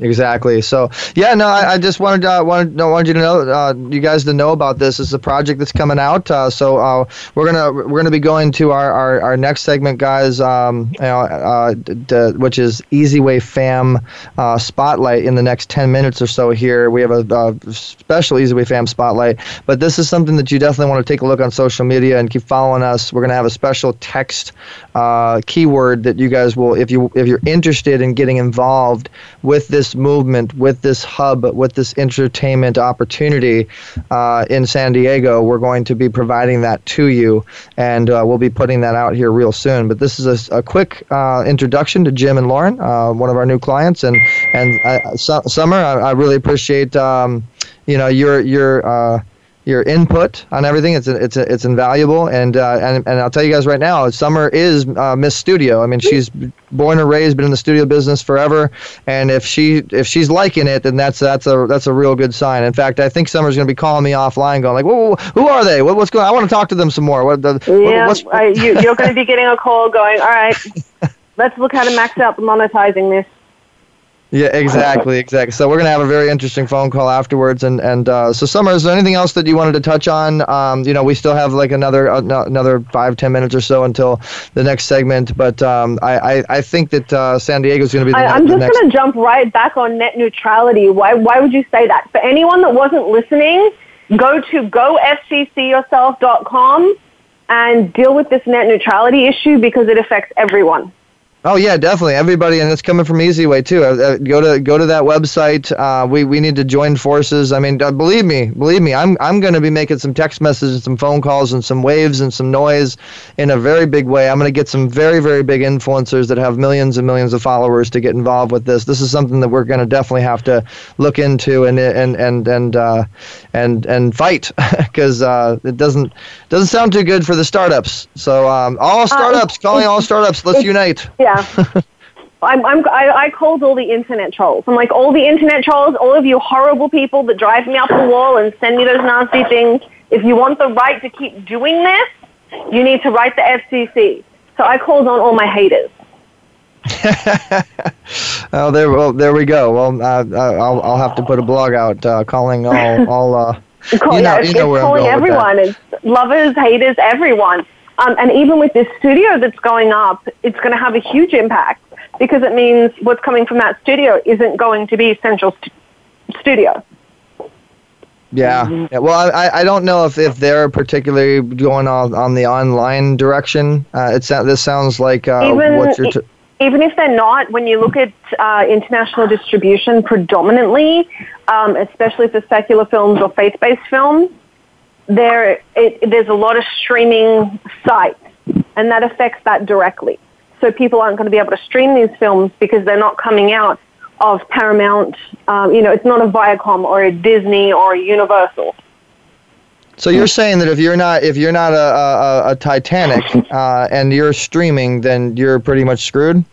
Exactly. So yeah, no, I, I just wanted uh, wanted no, wanted you to know, uh, you guys to know about this. It's a project that's coming out. Uh, so uh, we're gonna we're gonna be going to our, our, our next segment, guys. Um, you know, uh, d- which is Easy Way Fam uh, Spotlight in the next ten minutes or so. Here we have a, a special Easy Way Fam Spotlight, but this is something that you definitely want to take a look on social media and keep following us. We're gonna have a special text keyword that you guys will, if you if you're interested in getting involved with this this movement, with this hub, with this entertainment opportunity uh, in San Diego, we're going to be providing that to you, and uh, we'll be putting that out here real soon. But this is a, a quick uh, introduction to Jim and Lauren, uh, one of our new clients, and and uh, Summer, I, I, really appreciate um, you know your your uh, your input on everything. It's it's it's invaluable, and uh, and and I'll tell you guys right now, Summer is uh, Miss Studio. I mean, she's born and raised, been in the studio business forever, and if she if she's liking it, then that's that's a that's a real good sign. In fact, I think Summer's going to be calling me offline, going like, "Whoa, who are they? What, what's going? I want to talk to them some more." What the? Yeah, what, uh, you, you're going to be getting a call, going, "All right, let's look how to max out the monetizing this." Yeah, exactly, exactly. So we're gonna have a very interesting phone call afterwards, and and uh, so Summer, is there anything else that you wanted to touch on? Um, you know, we still have like another uh, another five ten minutes or so until the next segment, but um, I, I, I think that uh, San Diego is gonna be. The, next I, am just next... gonna jump right back on net neutrality. Why why would you say that? For anyone that wasn't listening, go to gofccyourself.com and deal with this net neutrality issue because it affects everyone. Oh yeah, definitely. Everybody, and it's coming from Easy Way too. Uh, uh, go to go to that website. Uh, we we need to join forces. I mean, uh, believe me, believe me. I'm I'm going to be making some text messages, some phone calls, and some waves and some noise in a very big way. I'm going to get some very very big influencers that have millions and millions of followers to get involved with this. This is something that we're going to definitely have to look into and and and and uh, and and fight because uh, it doesn't doesn't sound too good for the startups. So um, all startups, calling all startups, let's unite. Yeah. Yeah. I'm, I'm, I, I called all the internet trolls. I'm like, all the internet trolls, all of you horrible people that drive me up the wall and send me those nasty things, if you want the right to keep doing this, you need to write the FCC. So I called on all my haters. oh, there, well, there we go. Well, uh, I'll, I'll have to put a blog out uh, calling all, all. Uh, Call, you know, it's, you know it's calling everyone. It's lovers, haters, everyone. Um, and even with this studio that's going up, it's going to have a huge impact because it means what's coming from that studio isn't going to be Central st- Studio. Yeah. Mm-hmm. yeah. Well, I, I don't know if, if they're particularly going on, on the online direction. Uh, it's this sounds like uh, even, what you're. T- even if they're not, when you look at uh, international distribution predominantly, um, especially for secular films or faith-based films, there it, there's a lot of streaming sites, and that affects that directly. So people aren't going to be able to stream these films because they're not coming out of Paramount. Um, you know, it's not a Viacom or a Disney or a Universal. So you're saying that if you're not if you're not a a, a Titanic uh, and you're streaming, then you're pretty much screwed.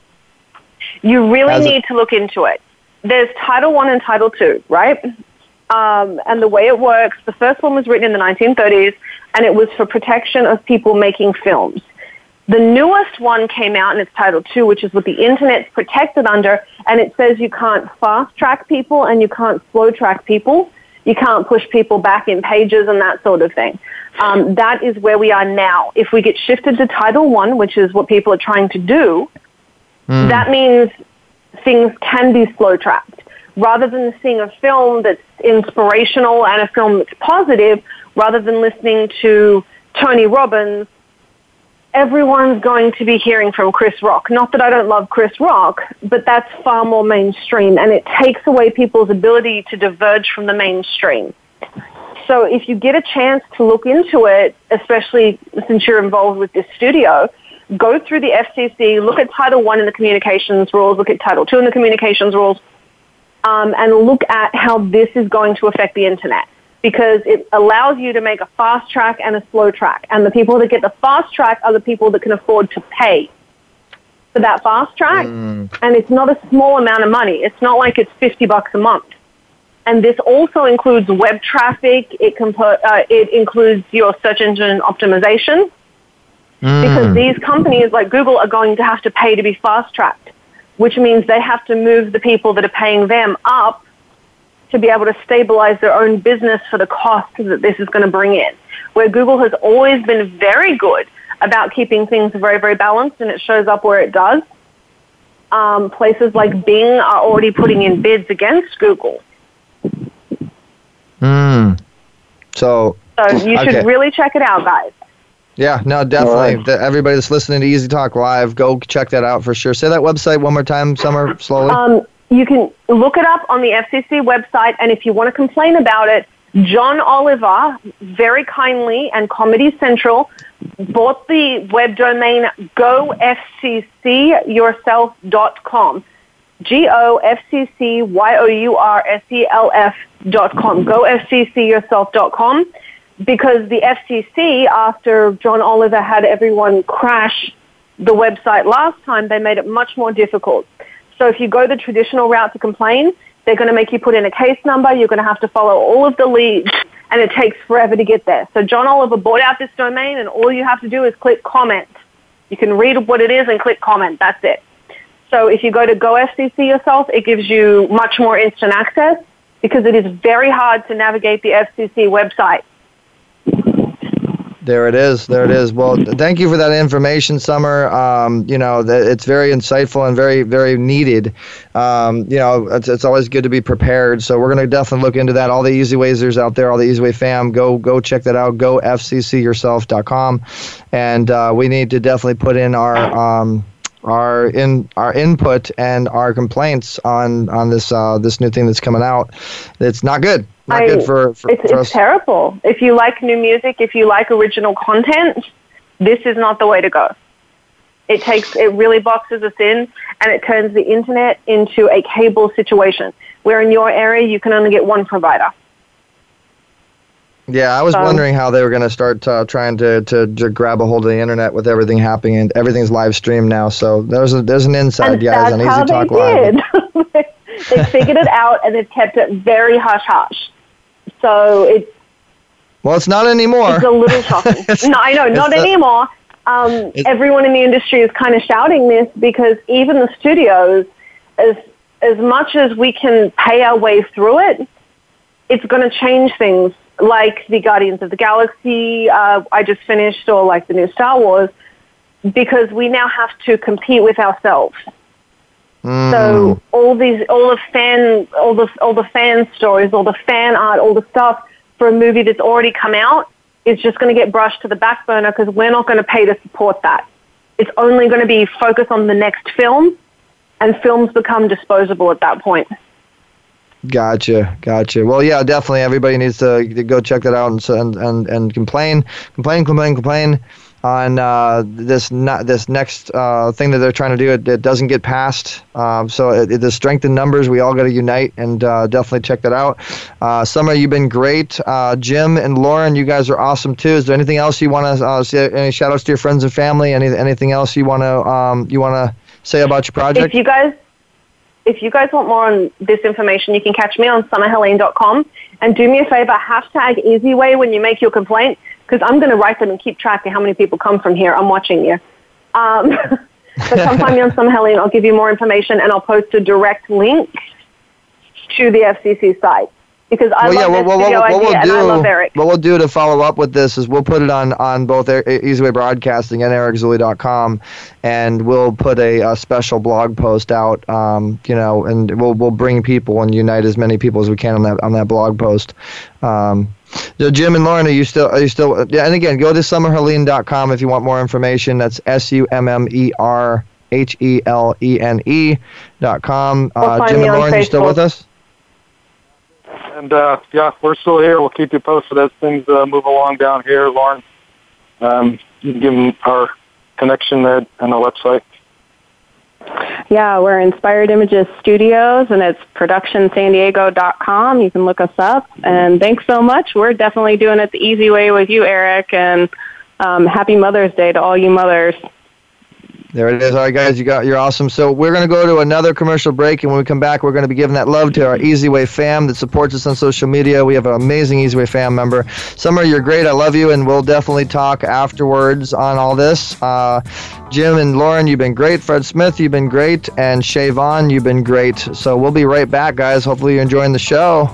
You really As a- need to look into it. There's Title One and Title Two, right? Um, and the way it works, the first one was written in the 1930s, and it was for protection of people making films. The newest one came out, and it's Title Two, which is what the internet's protected under, and it says you can't fast track people and you can't slow track people. You can't push people back in pages and that sort of thing. Um, that is where we are now. If we get shifted to Title One, which is what people are trying to do, that means things can be slow tracked. Rather than seeing a film that's inspirational and a film that's positive, rather than listening to Tony Robbins, everyone's going to be hearing from Chris Rock. Not that I don't love Chris Rock, but that's far more mainstream and it takes away people's ability to diverge from the mainstream. So if you get a chance to look into it, especially since you're involved with this studio, go through the FCC, look at Title One in the communications rules, look at Title Two in the communications rules, um, and look at how this is going to affect the internet because it allows you to make a fast track and a slow track. And the people that get the fast track are the people that can afford to pay for that fast track. And it's not a small amount of money. It's not like it's 50 bucks a month. And this also includes web traffic. It, compo- uh, it includes your search engine optimization because these companies like Google are going to have to pay to be fast tracked, which means they have to move the people that are paying them up to be able to stabilize their own business for the cost that this is going to bring in. Where Google has always been very good about keeping things very, very balanced and it shows up where it does. Um, places like Bing are already putting in bids against Google. Mm. So. So you should really check it out, guys. Yeah, no, definitely. The- Everybody that's listening to Easy Talk Live, go check that out for sure. Say that website one more time, Summer, slowly. Um, you can look it up on the FCC website, and if you want to complain about it, John Oliver, very kindly, and Comedy Central bought the web domain gofccyourself.com. G O F C C Y O U R S E L F dot com. GoFCCyourself.com. Because the FCC, after John Oliver had everyone crash the website last time, they made it much more difficult. So if you go the traditional route to complain, they're going to make you put in a case number. You're going to have to follow all of the leads, and it takes forever to get there. So John Oliver bought out this domain, and all you have to do is click comment. You can read what it is and click comment. That's it. So if you go to Go FCC yourself, it gives you much more instant access because it is very hard to navigate the FCC website. There it is. There it is. Well, thank you for that information, Summer. Um, you know, th- it's very insightful and very, very needed. Um, you know, it's, it's always good to be prepared. So we're going to definitely look into that. All the Easy Wazers out there, all the Easy Way fam, go go check that out. Go fccyourself.com, and uh, we need to definitely put in our. Um, our in our input and our complaints on on this uh, this new thing that's coming out. It's not good. Not I- good for, for, it's, it's terrible. If you like new music, if you like original content, this is not the way to go. It takes, it really boxes us in and it turns the internet into a cable situation where in your area you can only get one provider. Yeah, I was wondering how they were going to start uh, trying to, to to grab a hold of the internet with everything happening and everything's live streamed now. So there's a there's an inside, guys, on how Easy Talk they Live. did. they figured it out and they've kept it very hush hush. So it's Well, it's not anymore. It's a little shocking. no, I know, not anymore. Um, everyone in the industry is kind of shouting this because even the studios, as as much as we can pay our way through it, it's going to change things. Like the Guardians of the Galaxy, uh, I just finished, or like the new Star Wars, because we now have to compete with ourselves. Mm. So all these, all the fan, all the all the fan stories, all the fan art, all the stuff for a movie that's already come out is just going to get brushed to the back burner because we're not going to pay to support that. it's only going to be focused on the next film, and films become disposable at that point. Gotcha, gotcha. Well, yeah, definitely. Everybody needs to, to go check that out and and and, and complain, complain, complain, complain on uh, this not this next uh, thing that they're trying to do. It, it doesn't get passed. Um, so it, it, the strength in numbers. We all got to unite and uh, definitely check that out. Uh, Summer, you've been great. Uh, Jim and Lauren, you guys are awesome too. Is there anything else you want to uh, say? Any shout outs to your friends and family? Any anything else you want to um, you want to say about your project? If you guys if you guys want more on this information, you can catch me on summerhelene.com. And do me a favor, hashtag EasyWay when you make your complaint, because I'm going to write them and keep track of how many people come from here. I'm watching you. Um, so come find me on Summer Helene. I'll give you more information, and I'll post a direct link to the FCC site because I well, love yeah, this well, video what, idea we'll do, I love Eric. What we'll do to follow up with this is we'll put it on, on both Easyway Broadcasting and ericzuley.com, and we'll put a, a special blog post out, um, you know, and we'll we'll bring people and unite as many people as we can on that on that blog post. Um, so Jim and Lauren, are you still are you still? Yeah, and again, go to summerhelene.com if you want more information. That's S U M M E R H E L E N E dot com. Uh, Jim and Lauren, you still with us? And uh, yeah, we're still here. We'll keep you posted as things uh, move along down here, Lauren. Um, you can give them our connection there and the website. Yeah, we're Inspired Images Studios, and it's productionsandiego.com. You can look us up. And thanks so much. We're definitely doing it the easy way with you, Eric. And um, happy Mother's Day to all you mothers. There it is. All right, guys, you got you're awesome. So we're gonna go to another commercial break, and when we come back, we're gonna be giving that love to our Easy Way fam that supports us on social media. We have an amazing Easy Way fam member. Summer, you're great. I love you, and we'll definitely talk afterwards on all this. Uh, Jim and Lauren, you've been great. Fred Smith, you've been great, and Shay Vaughn, you've been great. So we'll be right back, guys. Hopefully you're enjoying the show.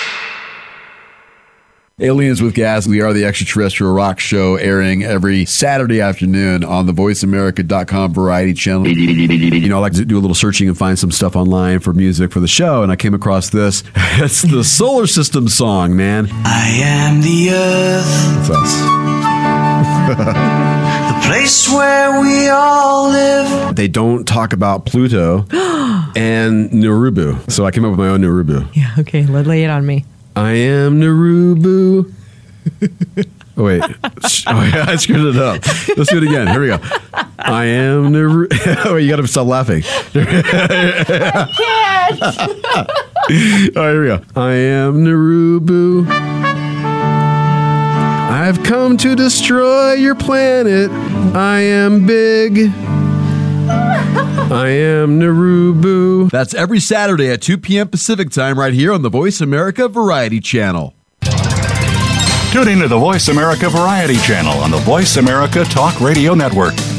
Aliens with Gas. We are the extraterrestrial rock show airing every Saturday afternoon on the voiceamerica.com variety channel. You know, I like to do a little searching and find some stuff online for music for the show, and I came across this. It's the solar system song, man. I am the earth. It's us. the place where we all live. They don't talk about Pluto and Narubu. So I came up with my own Narubu. Yeah, okay, lay it on me. I am Narubu. Oh, wait. Oh, yeah, I screwed it up. Let's do it again. Here we go. I am Narubu. oh, you got to stop laughing. I can't. All right, here we go. I am Narubu. I've come to destroy your planet. I am big. I am Narubu. That's every Saturday at 2 p.m. Pacific time right here on the Voice America Variety Channel. Tune into the Voice America Variety channel on the Voice America Talk Radio Network.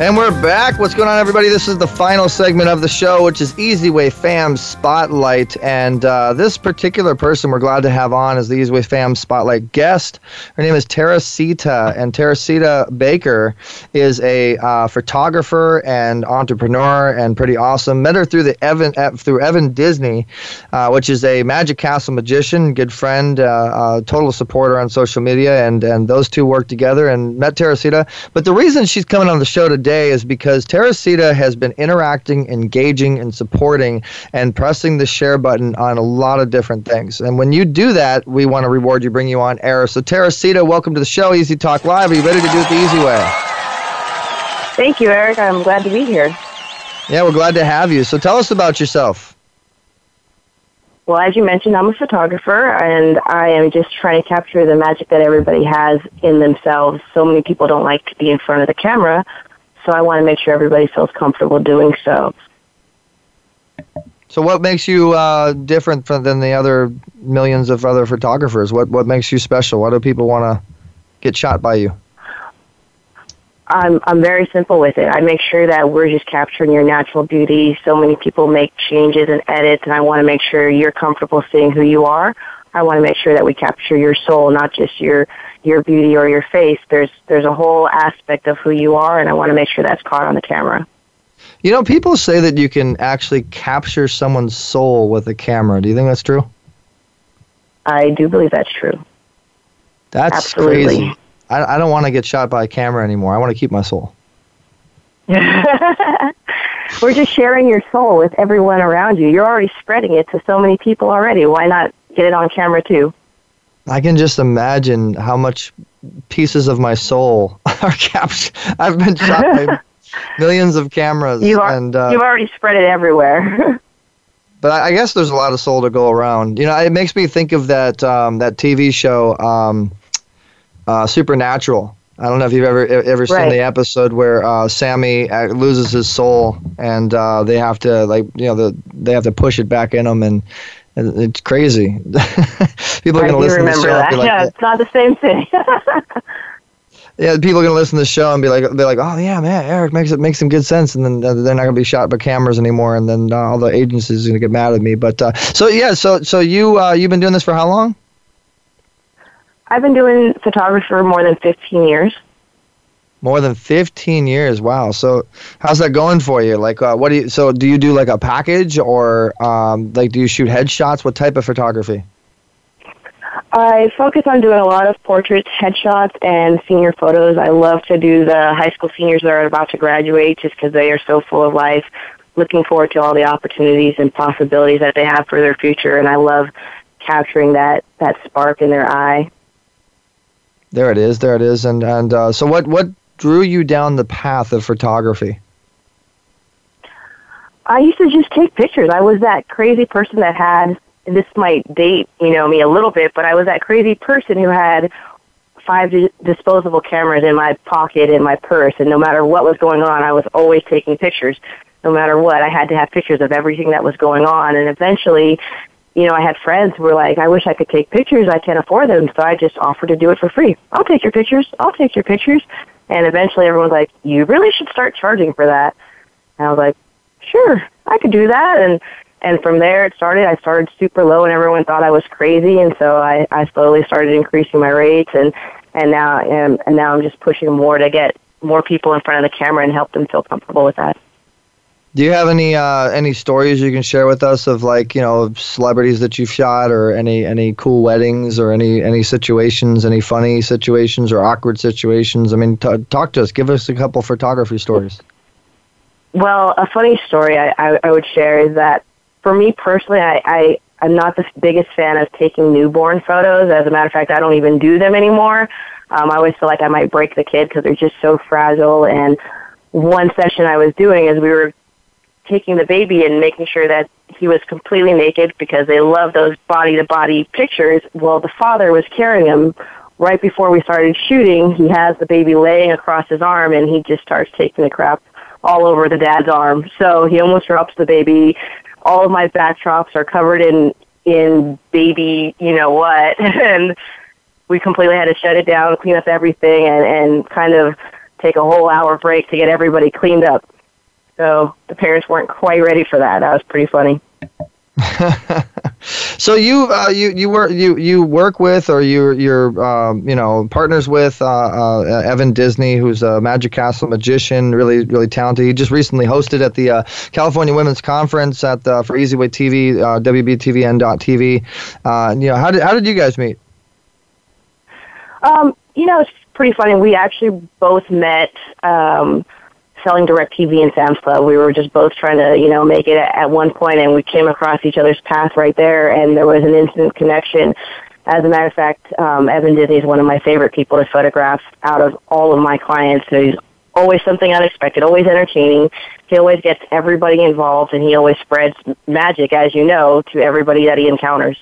And we're back. What's going on, everybody? This is the final segment of the show, which is Easy Way Fam Spotlight. And uh, this particular person we're glad to have on as the Easy Way Fam Spotlight guest. Her name is Teresita, and Teresita Baker is a uh, photographer and entrepreneur, and pretty awesome. Met her through the Evan uh, through Evan Disney, uh, which is a Magic Castle magician, good friend, uh, uh, total supporter on social media, and and those two work together. And met Teresita. But the reason she's coming on the show today today is because Teresita has been interacting, engaging, and supporting and pressing the share button on a lot of different things. And when you do that, we want to reward you, bring you on air. So, Teresita, welcome to the show, Easy Talk Live. Are you ready to do it the easy way? Thank you, Eric. I'm glad to be here. Yeah, we're glad to have you. So, tell us about yourself. Well, as you mentioned, I'm a photographer and I am just trying to capture the magic that everybody has in themselves. So many people don't like to be in front of the camera, so I want to make sure everybody feels comfortable doing so. So, what makes you uh, different from, than the other millions of other photographers? What what makes you special? Why do people want to get shot by you? I'm I'm very simple with it. I make sure that we're just capturing your natural beauty. So many people make changes and edits, and I want to make sure you're comfortable seeing who you are. I want to make sure that we capture your soul, not just your your beauty or your face. There's there's a whole aspect of who you are, and I want to make sure that's caught on the camera. You know, people say that you can actually capture someone's soul with a camera. Do you think that's true? I do believe that's true. That's Absolutely. crazy. I, I don't want to get shot by a camera anymore. I want to keep my soul. We're just sharing your soul with everyone around you. You're already spreading it to so many people already. Why not get it on camera too? I can just imagine how much pieces of my soul are captured. I've been shot by millions of cameras, You are, and uh, you've already spread it everywhere. but I, I guess there's a lot of soul to go around. You know, it makes me think of that um, that TV show, um, uh, Supernatural. I don't know if you've ever ever seen Right. the episode where uh, Sammy loses his soul, and uh, they have to like you know the they have to push it back in him, and it's crazy. People are going to listen to the show that. and be like, yeah, it's not the same thing. Yeah, people are gonna listen to the show and be like, they're like, oh yeah, man, Eric makes it makes some good sense, and then uh, they're not gonna be shot by cameras anymore, and then uh, all the agencies are gonna get mad at me. But uh, so yeah, so so you uh, you've been doing this for how long? I've been doing photography for more than 15 years. More than fifteen years. Wow. So how's that going for you? Like, uh, what do you? So do you do like a package, or um, like do you shoot headshots? What type of photography? I focus on doing a lot of portraits, headshots, and senior photos. I love to do the high school seniors that are about to graduate just because they are so full of life, looking forward to all the opportunities and possibilities that they have for their future. And I love capturing that, that spark in their eye. There it is. There it is. And and uh, so what what drew you down the path of photography? I used to just take pictures. I was that crazy person that had, this might date, you know, me a little bit, but I was that crazy person who had five di- disposable cameras in my pocket in my purse, and no matter what was going on, I was always taking pictures. No matter what, I had to have pictures of everything that was going on, and eventually, you know, I had friends who were like, "I wish I could take pictures. I can't afford them," so I just offered to do it for free. I'll take your pictures. I'll take your pictures. And eventually, everyone's like, "You really should start charging for that." And I was like, sure, I could do that. And and from there it started. I started super low, and everyone thought I was crazy. And so I I slowly started increasing my rates, and and now and, and now I'm just pushing more to get more people in front of the camera and help them feel comfortable with that. Do you have any uh, any stories you can share with us of like you know celebrities that you've shot, or any any cool weddings, or any any situations, any funny situations or awkward situations? I mean, t- talk to us. Give us a couple photography stories. Well, a funny story I, I, I would share is that for me personally, I, I, I'm not the biggest fan of taking newborn photos. As a matter of fact, I don't even do them anymore. Um, I always feel like I might break the kid because they're just so fragile. And one session I was doing is we were taking the baby and making sure that he was completely naked because they love those body to body pictures. Well, the father was carrying him right before we started shooting. He has the baby laying across his arm and he just starts taking the crap all over the dad's arm. So he almost drops the baby. All of my backdrops are covered in in baby, you know what, and we completely had to shut it down, clean up everything, and and kind of take a whole hour break to get everybody cleaned up. So the parents weren't quite ready for that. That was pretty funny. so you uh, you you work you you work with or you you're um, you know partners with uh, uh, Evan Disney, who's a Magic Castle magician, really really talented. He just recently hosted at the uh, California Women's Conference at the, for EasyWay TV, uh, WBTVN.tv. Uh, you know how did how did you guys meet? Um, you know, it's pretty funny. We actually both met. Um, selling DirecTV and Sam's Club. We were just both trying to, you know, make it at, at one point, and we came across each other's path right there, and there was an instant connection. As a matter of fact, um, Evan Disney is one of my favorite people to photograph out of all of my clients. So he's always something unexpected, always entertaining. He always gets everybody involved, and he always spreads magic, as you know, to everybody that he encounters.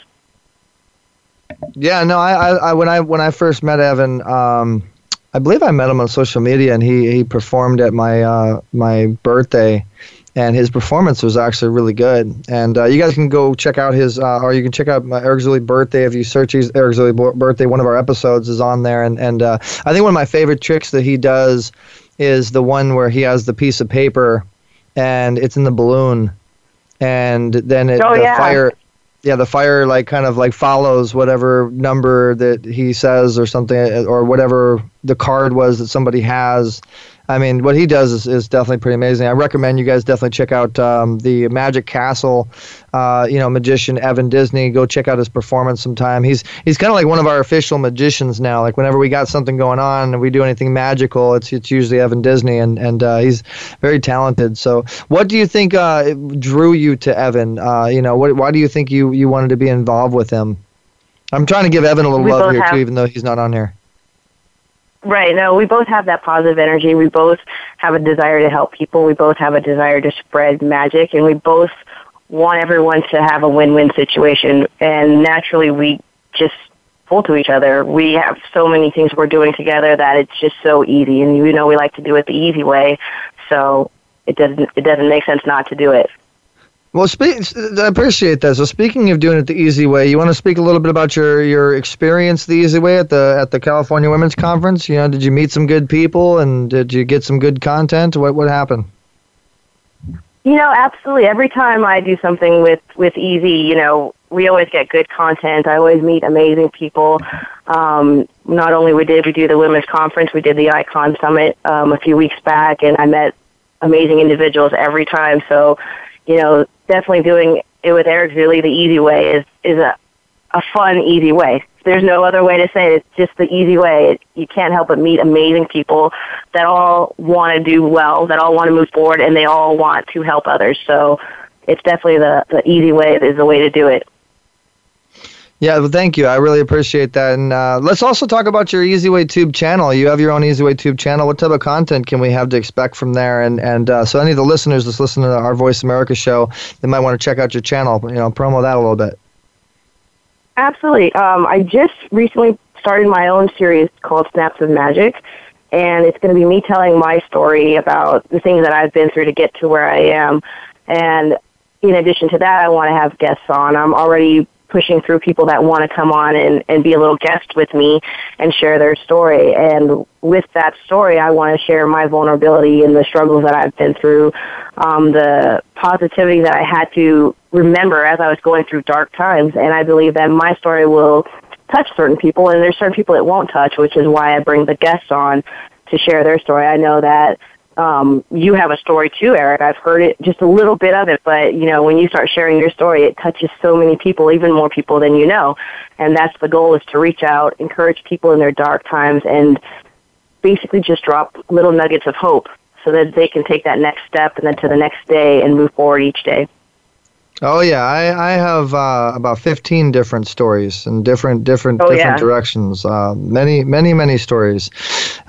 Yeah, no, I, I, I when I when I first met Evan, um, I believe I met him on social media, and he he performed at my uh, my birthday, and his performance was actually really good. And uh, you guys can go check out his, uh, or you can check out my Eric Zuley birthday. If you search his Eric Zuley birthday, one of our episodes is on there. And and uh, I think one of my favorite tricks that he does is the one where he has the piece of paper, and it's in the balloon, and then it, oh, the yeah. fire yeah, the fire like kind of like follows whatever number that he says or something, or whatever the card was that somebody has. I mean, what he does is, is definitely pretty amazing. I recommend you guys definitely check out um, the Magic Castle, uh, you know, magician Evan Disney. Go check out his performance sometime. He's he's kind of like one of our official magicians now. Like whenever we got something going on and we do anything magical, it's it's usually Evan Disney, and and uh, he's very talented. So, what do you think uh, drew you to Evan? Uh, you know, what, why do you think you you wanted to be involved with him? I'm trying to give Evan a little We love here have- too, even though he's not on here. Right. No, we both have that positive energy. We both have a desire to help people. We both have a desire to spread magic, and we both want everyone to have a win-win situation. And naturally, we just pull to each other. We have so many things we're doing together that it's just so easy, and you know we like to do it the easy way. So it doesn't it doesn't make sense not to do it. Well, speak, I appreciate that. So, speaking of doing it the easy way, you want to speak a little bit about your, your experience the easy way at the at the California Women's Conference? You know, did you meet some good people and did you get some good content? What what happened? You know, absolutely. Every time I do something with with Easy, you know, we always get good content. I always meet amazing people. Um, not only we did we do the women's conference, we did the Icon Summit um, a few weeks back, and I met amazing individuals every time. So, you know, definitely doing it with Eric Zuley the easy way is is a a fun, easy way. There's no other way to say it. It's just the easy way. It, you can't help but meet amazing people that all want to do well, that all want to move forward, and they all want to help others. So it's definitely the, the easy way is the way to do it. Yeah, well, thank you. I really appreciate that. And uh, let's also talk about your Easy Way Tube channel. You have your own Easy Way Tube channel. What type of content can we have to expect from there? And and uh, so any of the listeners that's listening to our Voice America show, they might want to check out your channel. You know, promo that a little bit. Absolutely. Um, I just recently started my own series called Snaps of Magic, and it's going to be me telling my story about the things that I've been through to get to where I am. And in addition to that, I want to have guests on. I'm already pushing through people that want to come on and, and be a little guest with me and share their story. And with that story, I want to share my vulnerability and the struggles that I've been through, um, the positivity that I had to remember as I was going through dark times. And I believe that my story will touch certain people, and there's certain people it won't touch, which is why I bring the guests on to share their story. I know that um, you have a story too, Eric. I've heard it, just a little bit of it, but you know, when you start sharing your story, it touches so many people, even more people than you know. And that's the goal is to reach out, encourage people in their dark times, and basically just drop little nuggets of hope so that they can take that next step and then to the next day and move forward each day. Oh yeah, I I have uh, about fifteen different stories in different different Oh, different yeah. directions. Uh, many many many stories.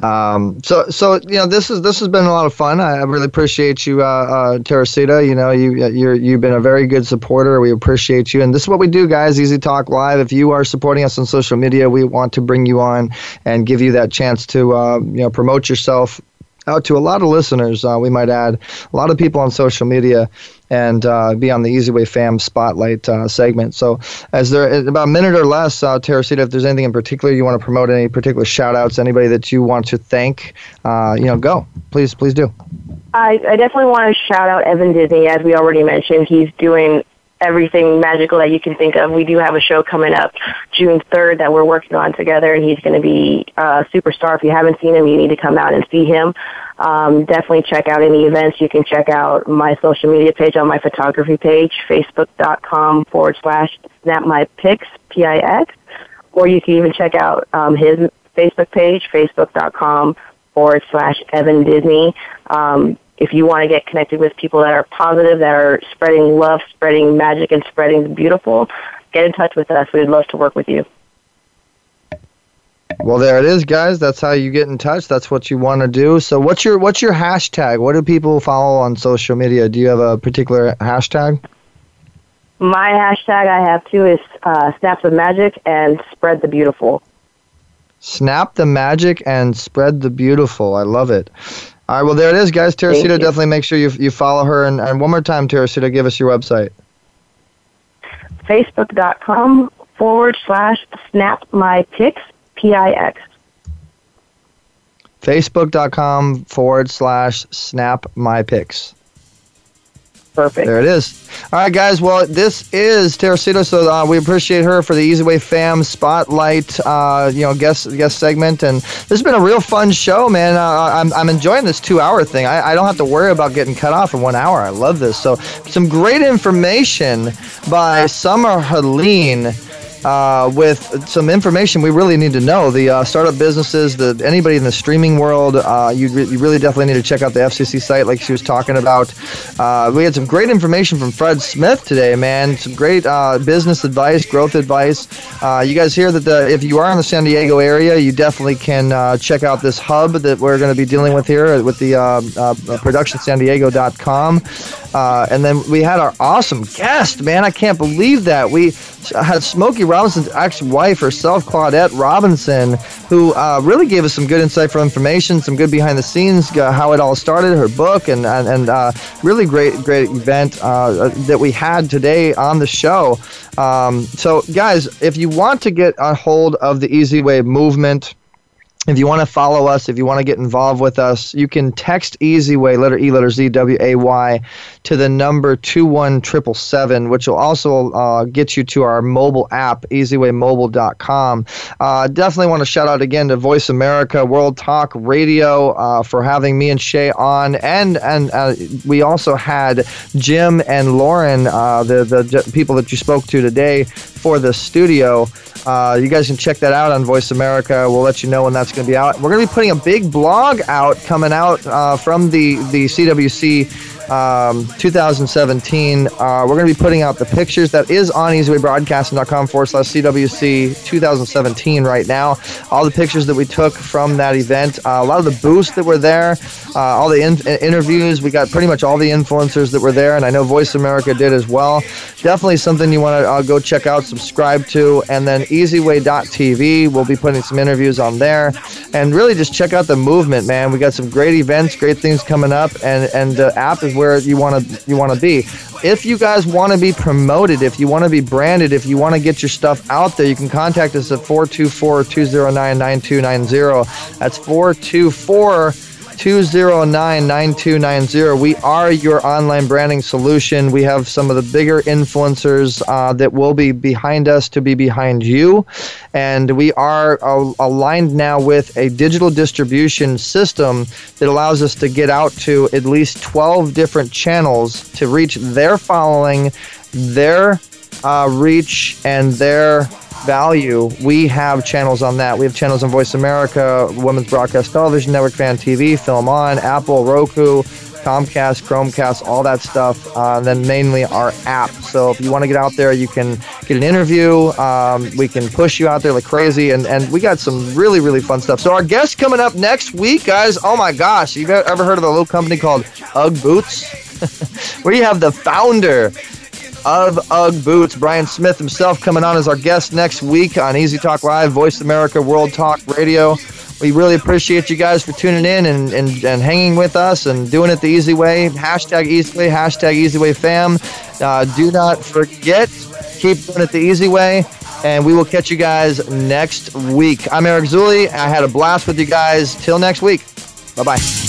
Um, so so you know this is this has been a lot of fun. I, I really appreciate you, uh, uh, Teresita. You know you you're you've been a very good supporter. We appreciate you, and this is what we do, guys. Easy Talk Live. If you are supporting us on social media, we want to bring you on and give you that chance to uh, you know promote yourself out to a lot of listeners. Uh, we might add a lot of people on social media and uh, be on the Easy Way Fam Spotlight uh, segment. So, as there about a minute or less, uh, Teresita, if there's anything in particular you want to promote, any particular shout outs, anybody that you want to thank, uh, you know, go. Please, please do. I, I definitely want to shout out Evan Disney, as we already mentioned. He's doing everything magical that you can think of. We do have a show coming up June 3rd that we're working on together, and he's going to be a superstar. If you haven't seen him, you need to come out and see him. Um, definitely check out any events. You can check out my social media page on my photography page, facebook.com forward slash snap my pics, P-I-X, or you can even check out um, his Facebook page, facebook.com forward slash Evan Disney. Um, if you want to get connected with people that are positive, that are spreading love, spreading magic, and spreading the beautiful, get in touch with us. We'd love to work with you. Well, there it is, guys. That's how you get in touch. That's what you want to do. So, what's your what's your hashtag? What do people follow on social media? Do you have a particular hashtag? My hashtag I have too is uh, snaps of magic and spread the beautiful. Snap the magic and spread the beautiful. I love it. All right, well, there it is, guys. Teresita, definitely make sure you, you follow her. And, and one more time, Teresita, give us your website. Facebook.com forward slash snap my pics, P I X. Facebook.com forward slash snap my pics. Perfect. There it is. All right, guys. Well, this is Teresita, so uh, we appreciate her for the Easy Way Fam Spotlight, uh, you know, guest guest segment, and this has been a real fun show, man. Uh, I'm, I'm enjoying this two hour thing. I, I don't have to worry about getting cut off in one hour. I love this. So, some great information by Summer Helene uh, with some information we really need to know. The uh, startup businesses, the anybody in the streaming world, uh, you, re- you really definitely need to check out the FCC site, like she was talking about. Uh, we had some great information from Fred Smith today, man. Some great uh, business advice, growth advice. Uh, you guys hear that the, if you are in the San Diego area, you definitely can check out this hub that we're going to be dealing with here with the uh, productionsandiego.com. and then we had our awesome guest, man. I can't believe that we had Smokey Robinson's ex-wife herself, Claudette Robinson, who uh, really gave us some good insightful information, some good behind-the-scenes, uh, how it all started, her book, and and, and uh, really great great event uh, that we had today on the show. Um, so, guys, if you want to get a hold of the Easy Way movement if you want to follow us, if you want to get involved with us, you can text Easy Way, letter E, letter Z, W A Y, to the number 21777, which will also uh, get you to our mobile app, easywaymobile.com. Uh, definitely want to shout out again to Voice America World Talk Radio uh, for having me and Shay on. And and uh, we also had Jim and Lauren, uh, the, the people that you spoke to today, for the studio. Uh, you guys can check that out on Voice America. We'll let you know when that's going to be out. We're going to be putting a big blog out coming out uh, from the the CWC um, 2017. Uh, we're going to be putting out the pictures that is on easywaybroadcasting.com forward slash CWC 2017 right now. All the pictures that we took from that event, uh, a lot of the booths that were there, uh, all the in- interviews. We got pretty much all the influencers that were there, and I know Voice America did as well. Definitely something you want to uh, go check out, subscribe to, and then easyway.tv. We'll be putting some interviews on there, and really just check out the movement, man. We got some great events, great things coming up, and and the app is where you want to you want to be. If you guys want to be promoted, if you want to be branded, if you want to get your stuff out there, you can contact us at 424-209-9290. That's 424 209 9290. We are your online branding solution. We have some of the bigger influencers uh, that will be behind us to be behind you. And we are uh, aligned now with a digital distribution system that allows us to get out to at least 12 different channels to reach their following, their uh, reach, and their value, we have channels on that. We have channels on Voice America, Women's Broadcast Television Network, Fan TV, Film On, Apple, Roku, Comcast, Chromecast, all that stuff. Uh, and then mainly our app. So if you want to get out there, you can get an interview. Um, we can push you out there like crazy. And, and we got some really, really fun stuff. So our guest coming up next week, guys. Oh my gosh. You ever heard of a little company called Ugg Boots? we have the founder of Ugg Boots. Brian Smith himself coming on as our guest next week on Easy Talk Live, Voice America World Talk Radio. We really appreciate you guys for tuning in and, and, and hanging with us and doing it the easy way. Hashtag easy way, hashtag easy way fam. Uh, do not forget, keep doing it the easy way. And we will catch you guys next week. I'm Eric Zuley. I had a blast with you guys. Till next week. Bye bye.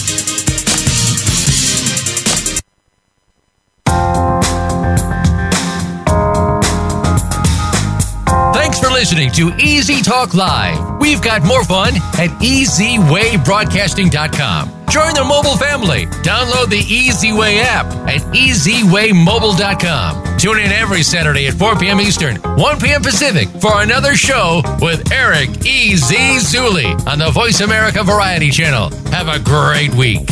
Listening to Easy Talk Live. We've got more fun at EasyWayBroadcasting.com. Join the mobile family. Download the Easy Way app at EasyWayMobile.com. Tune in every Saturday at 4 p.m. Eastern, 1 p.m. Pacific for another show with Eric E.Z. Zuley on the Voice America Variety Channel. Have a great week.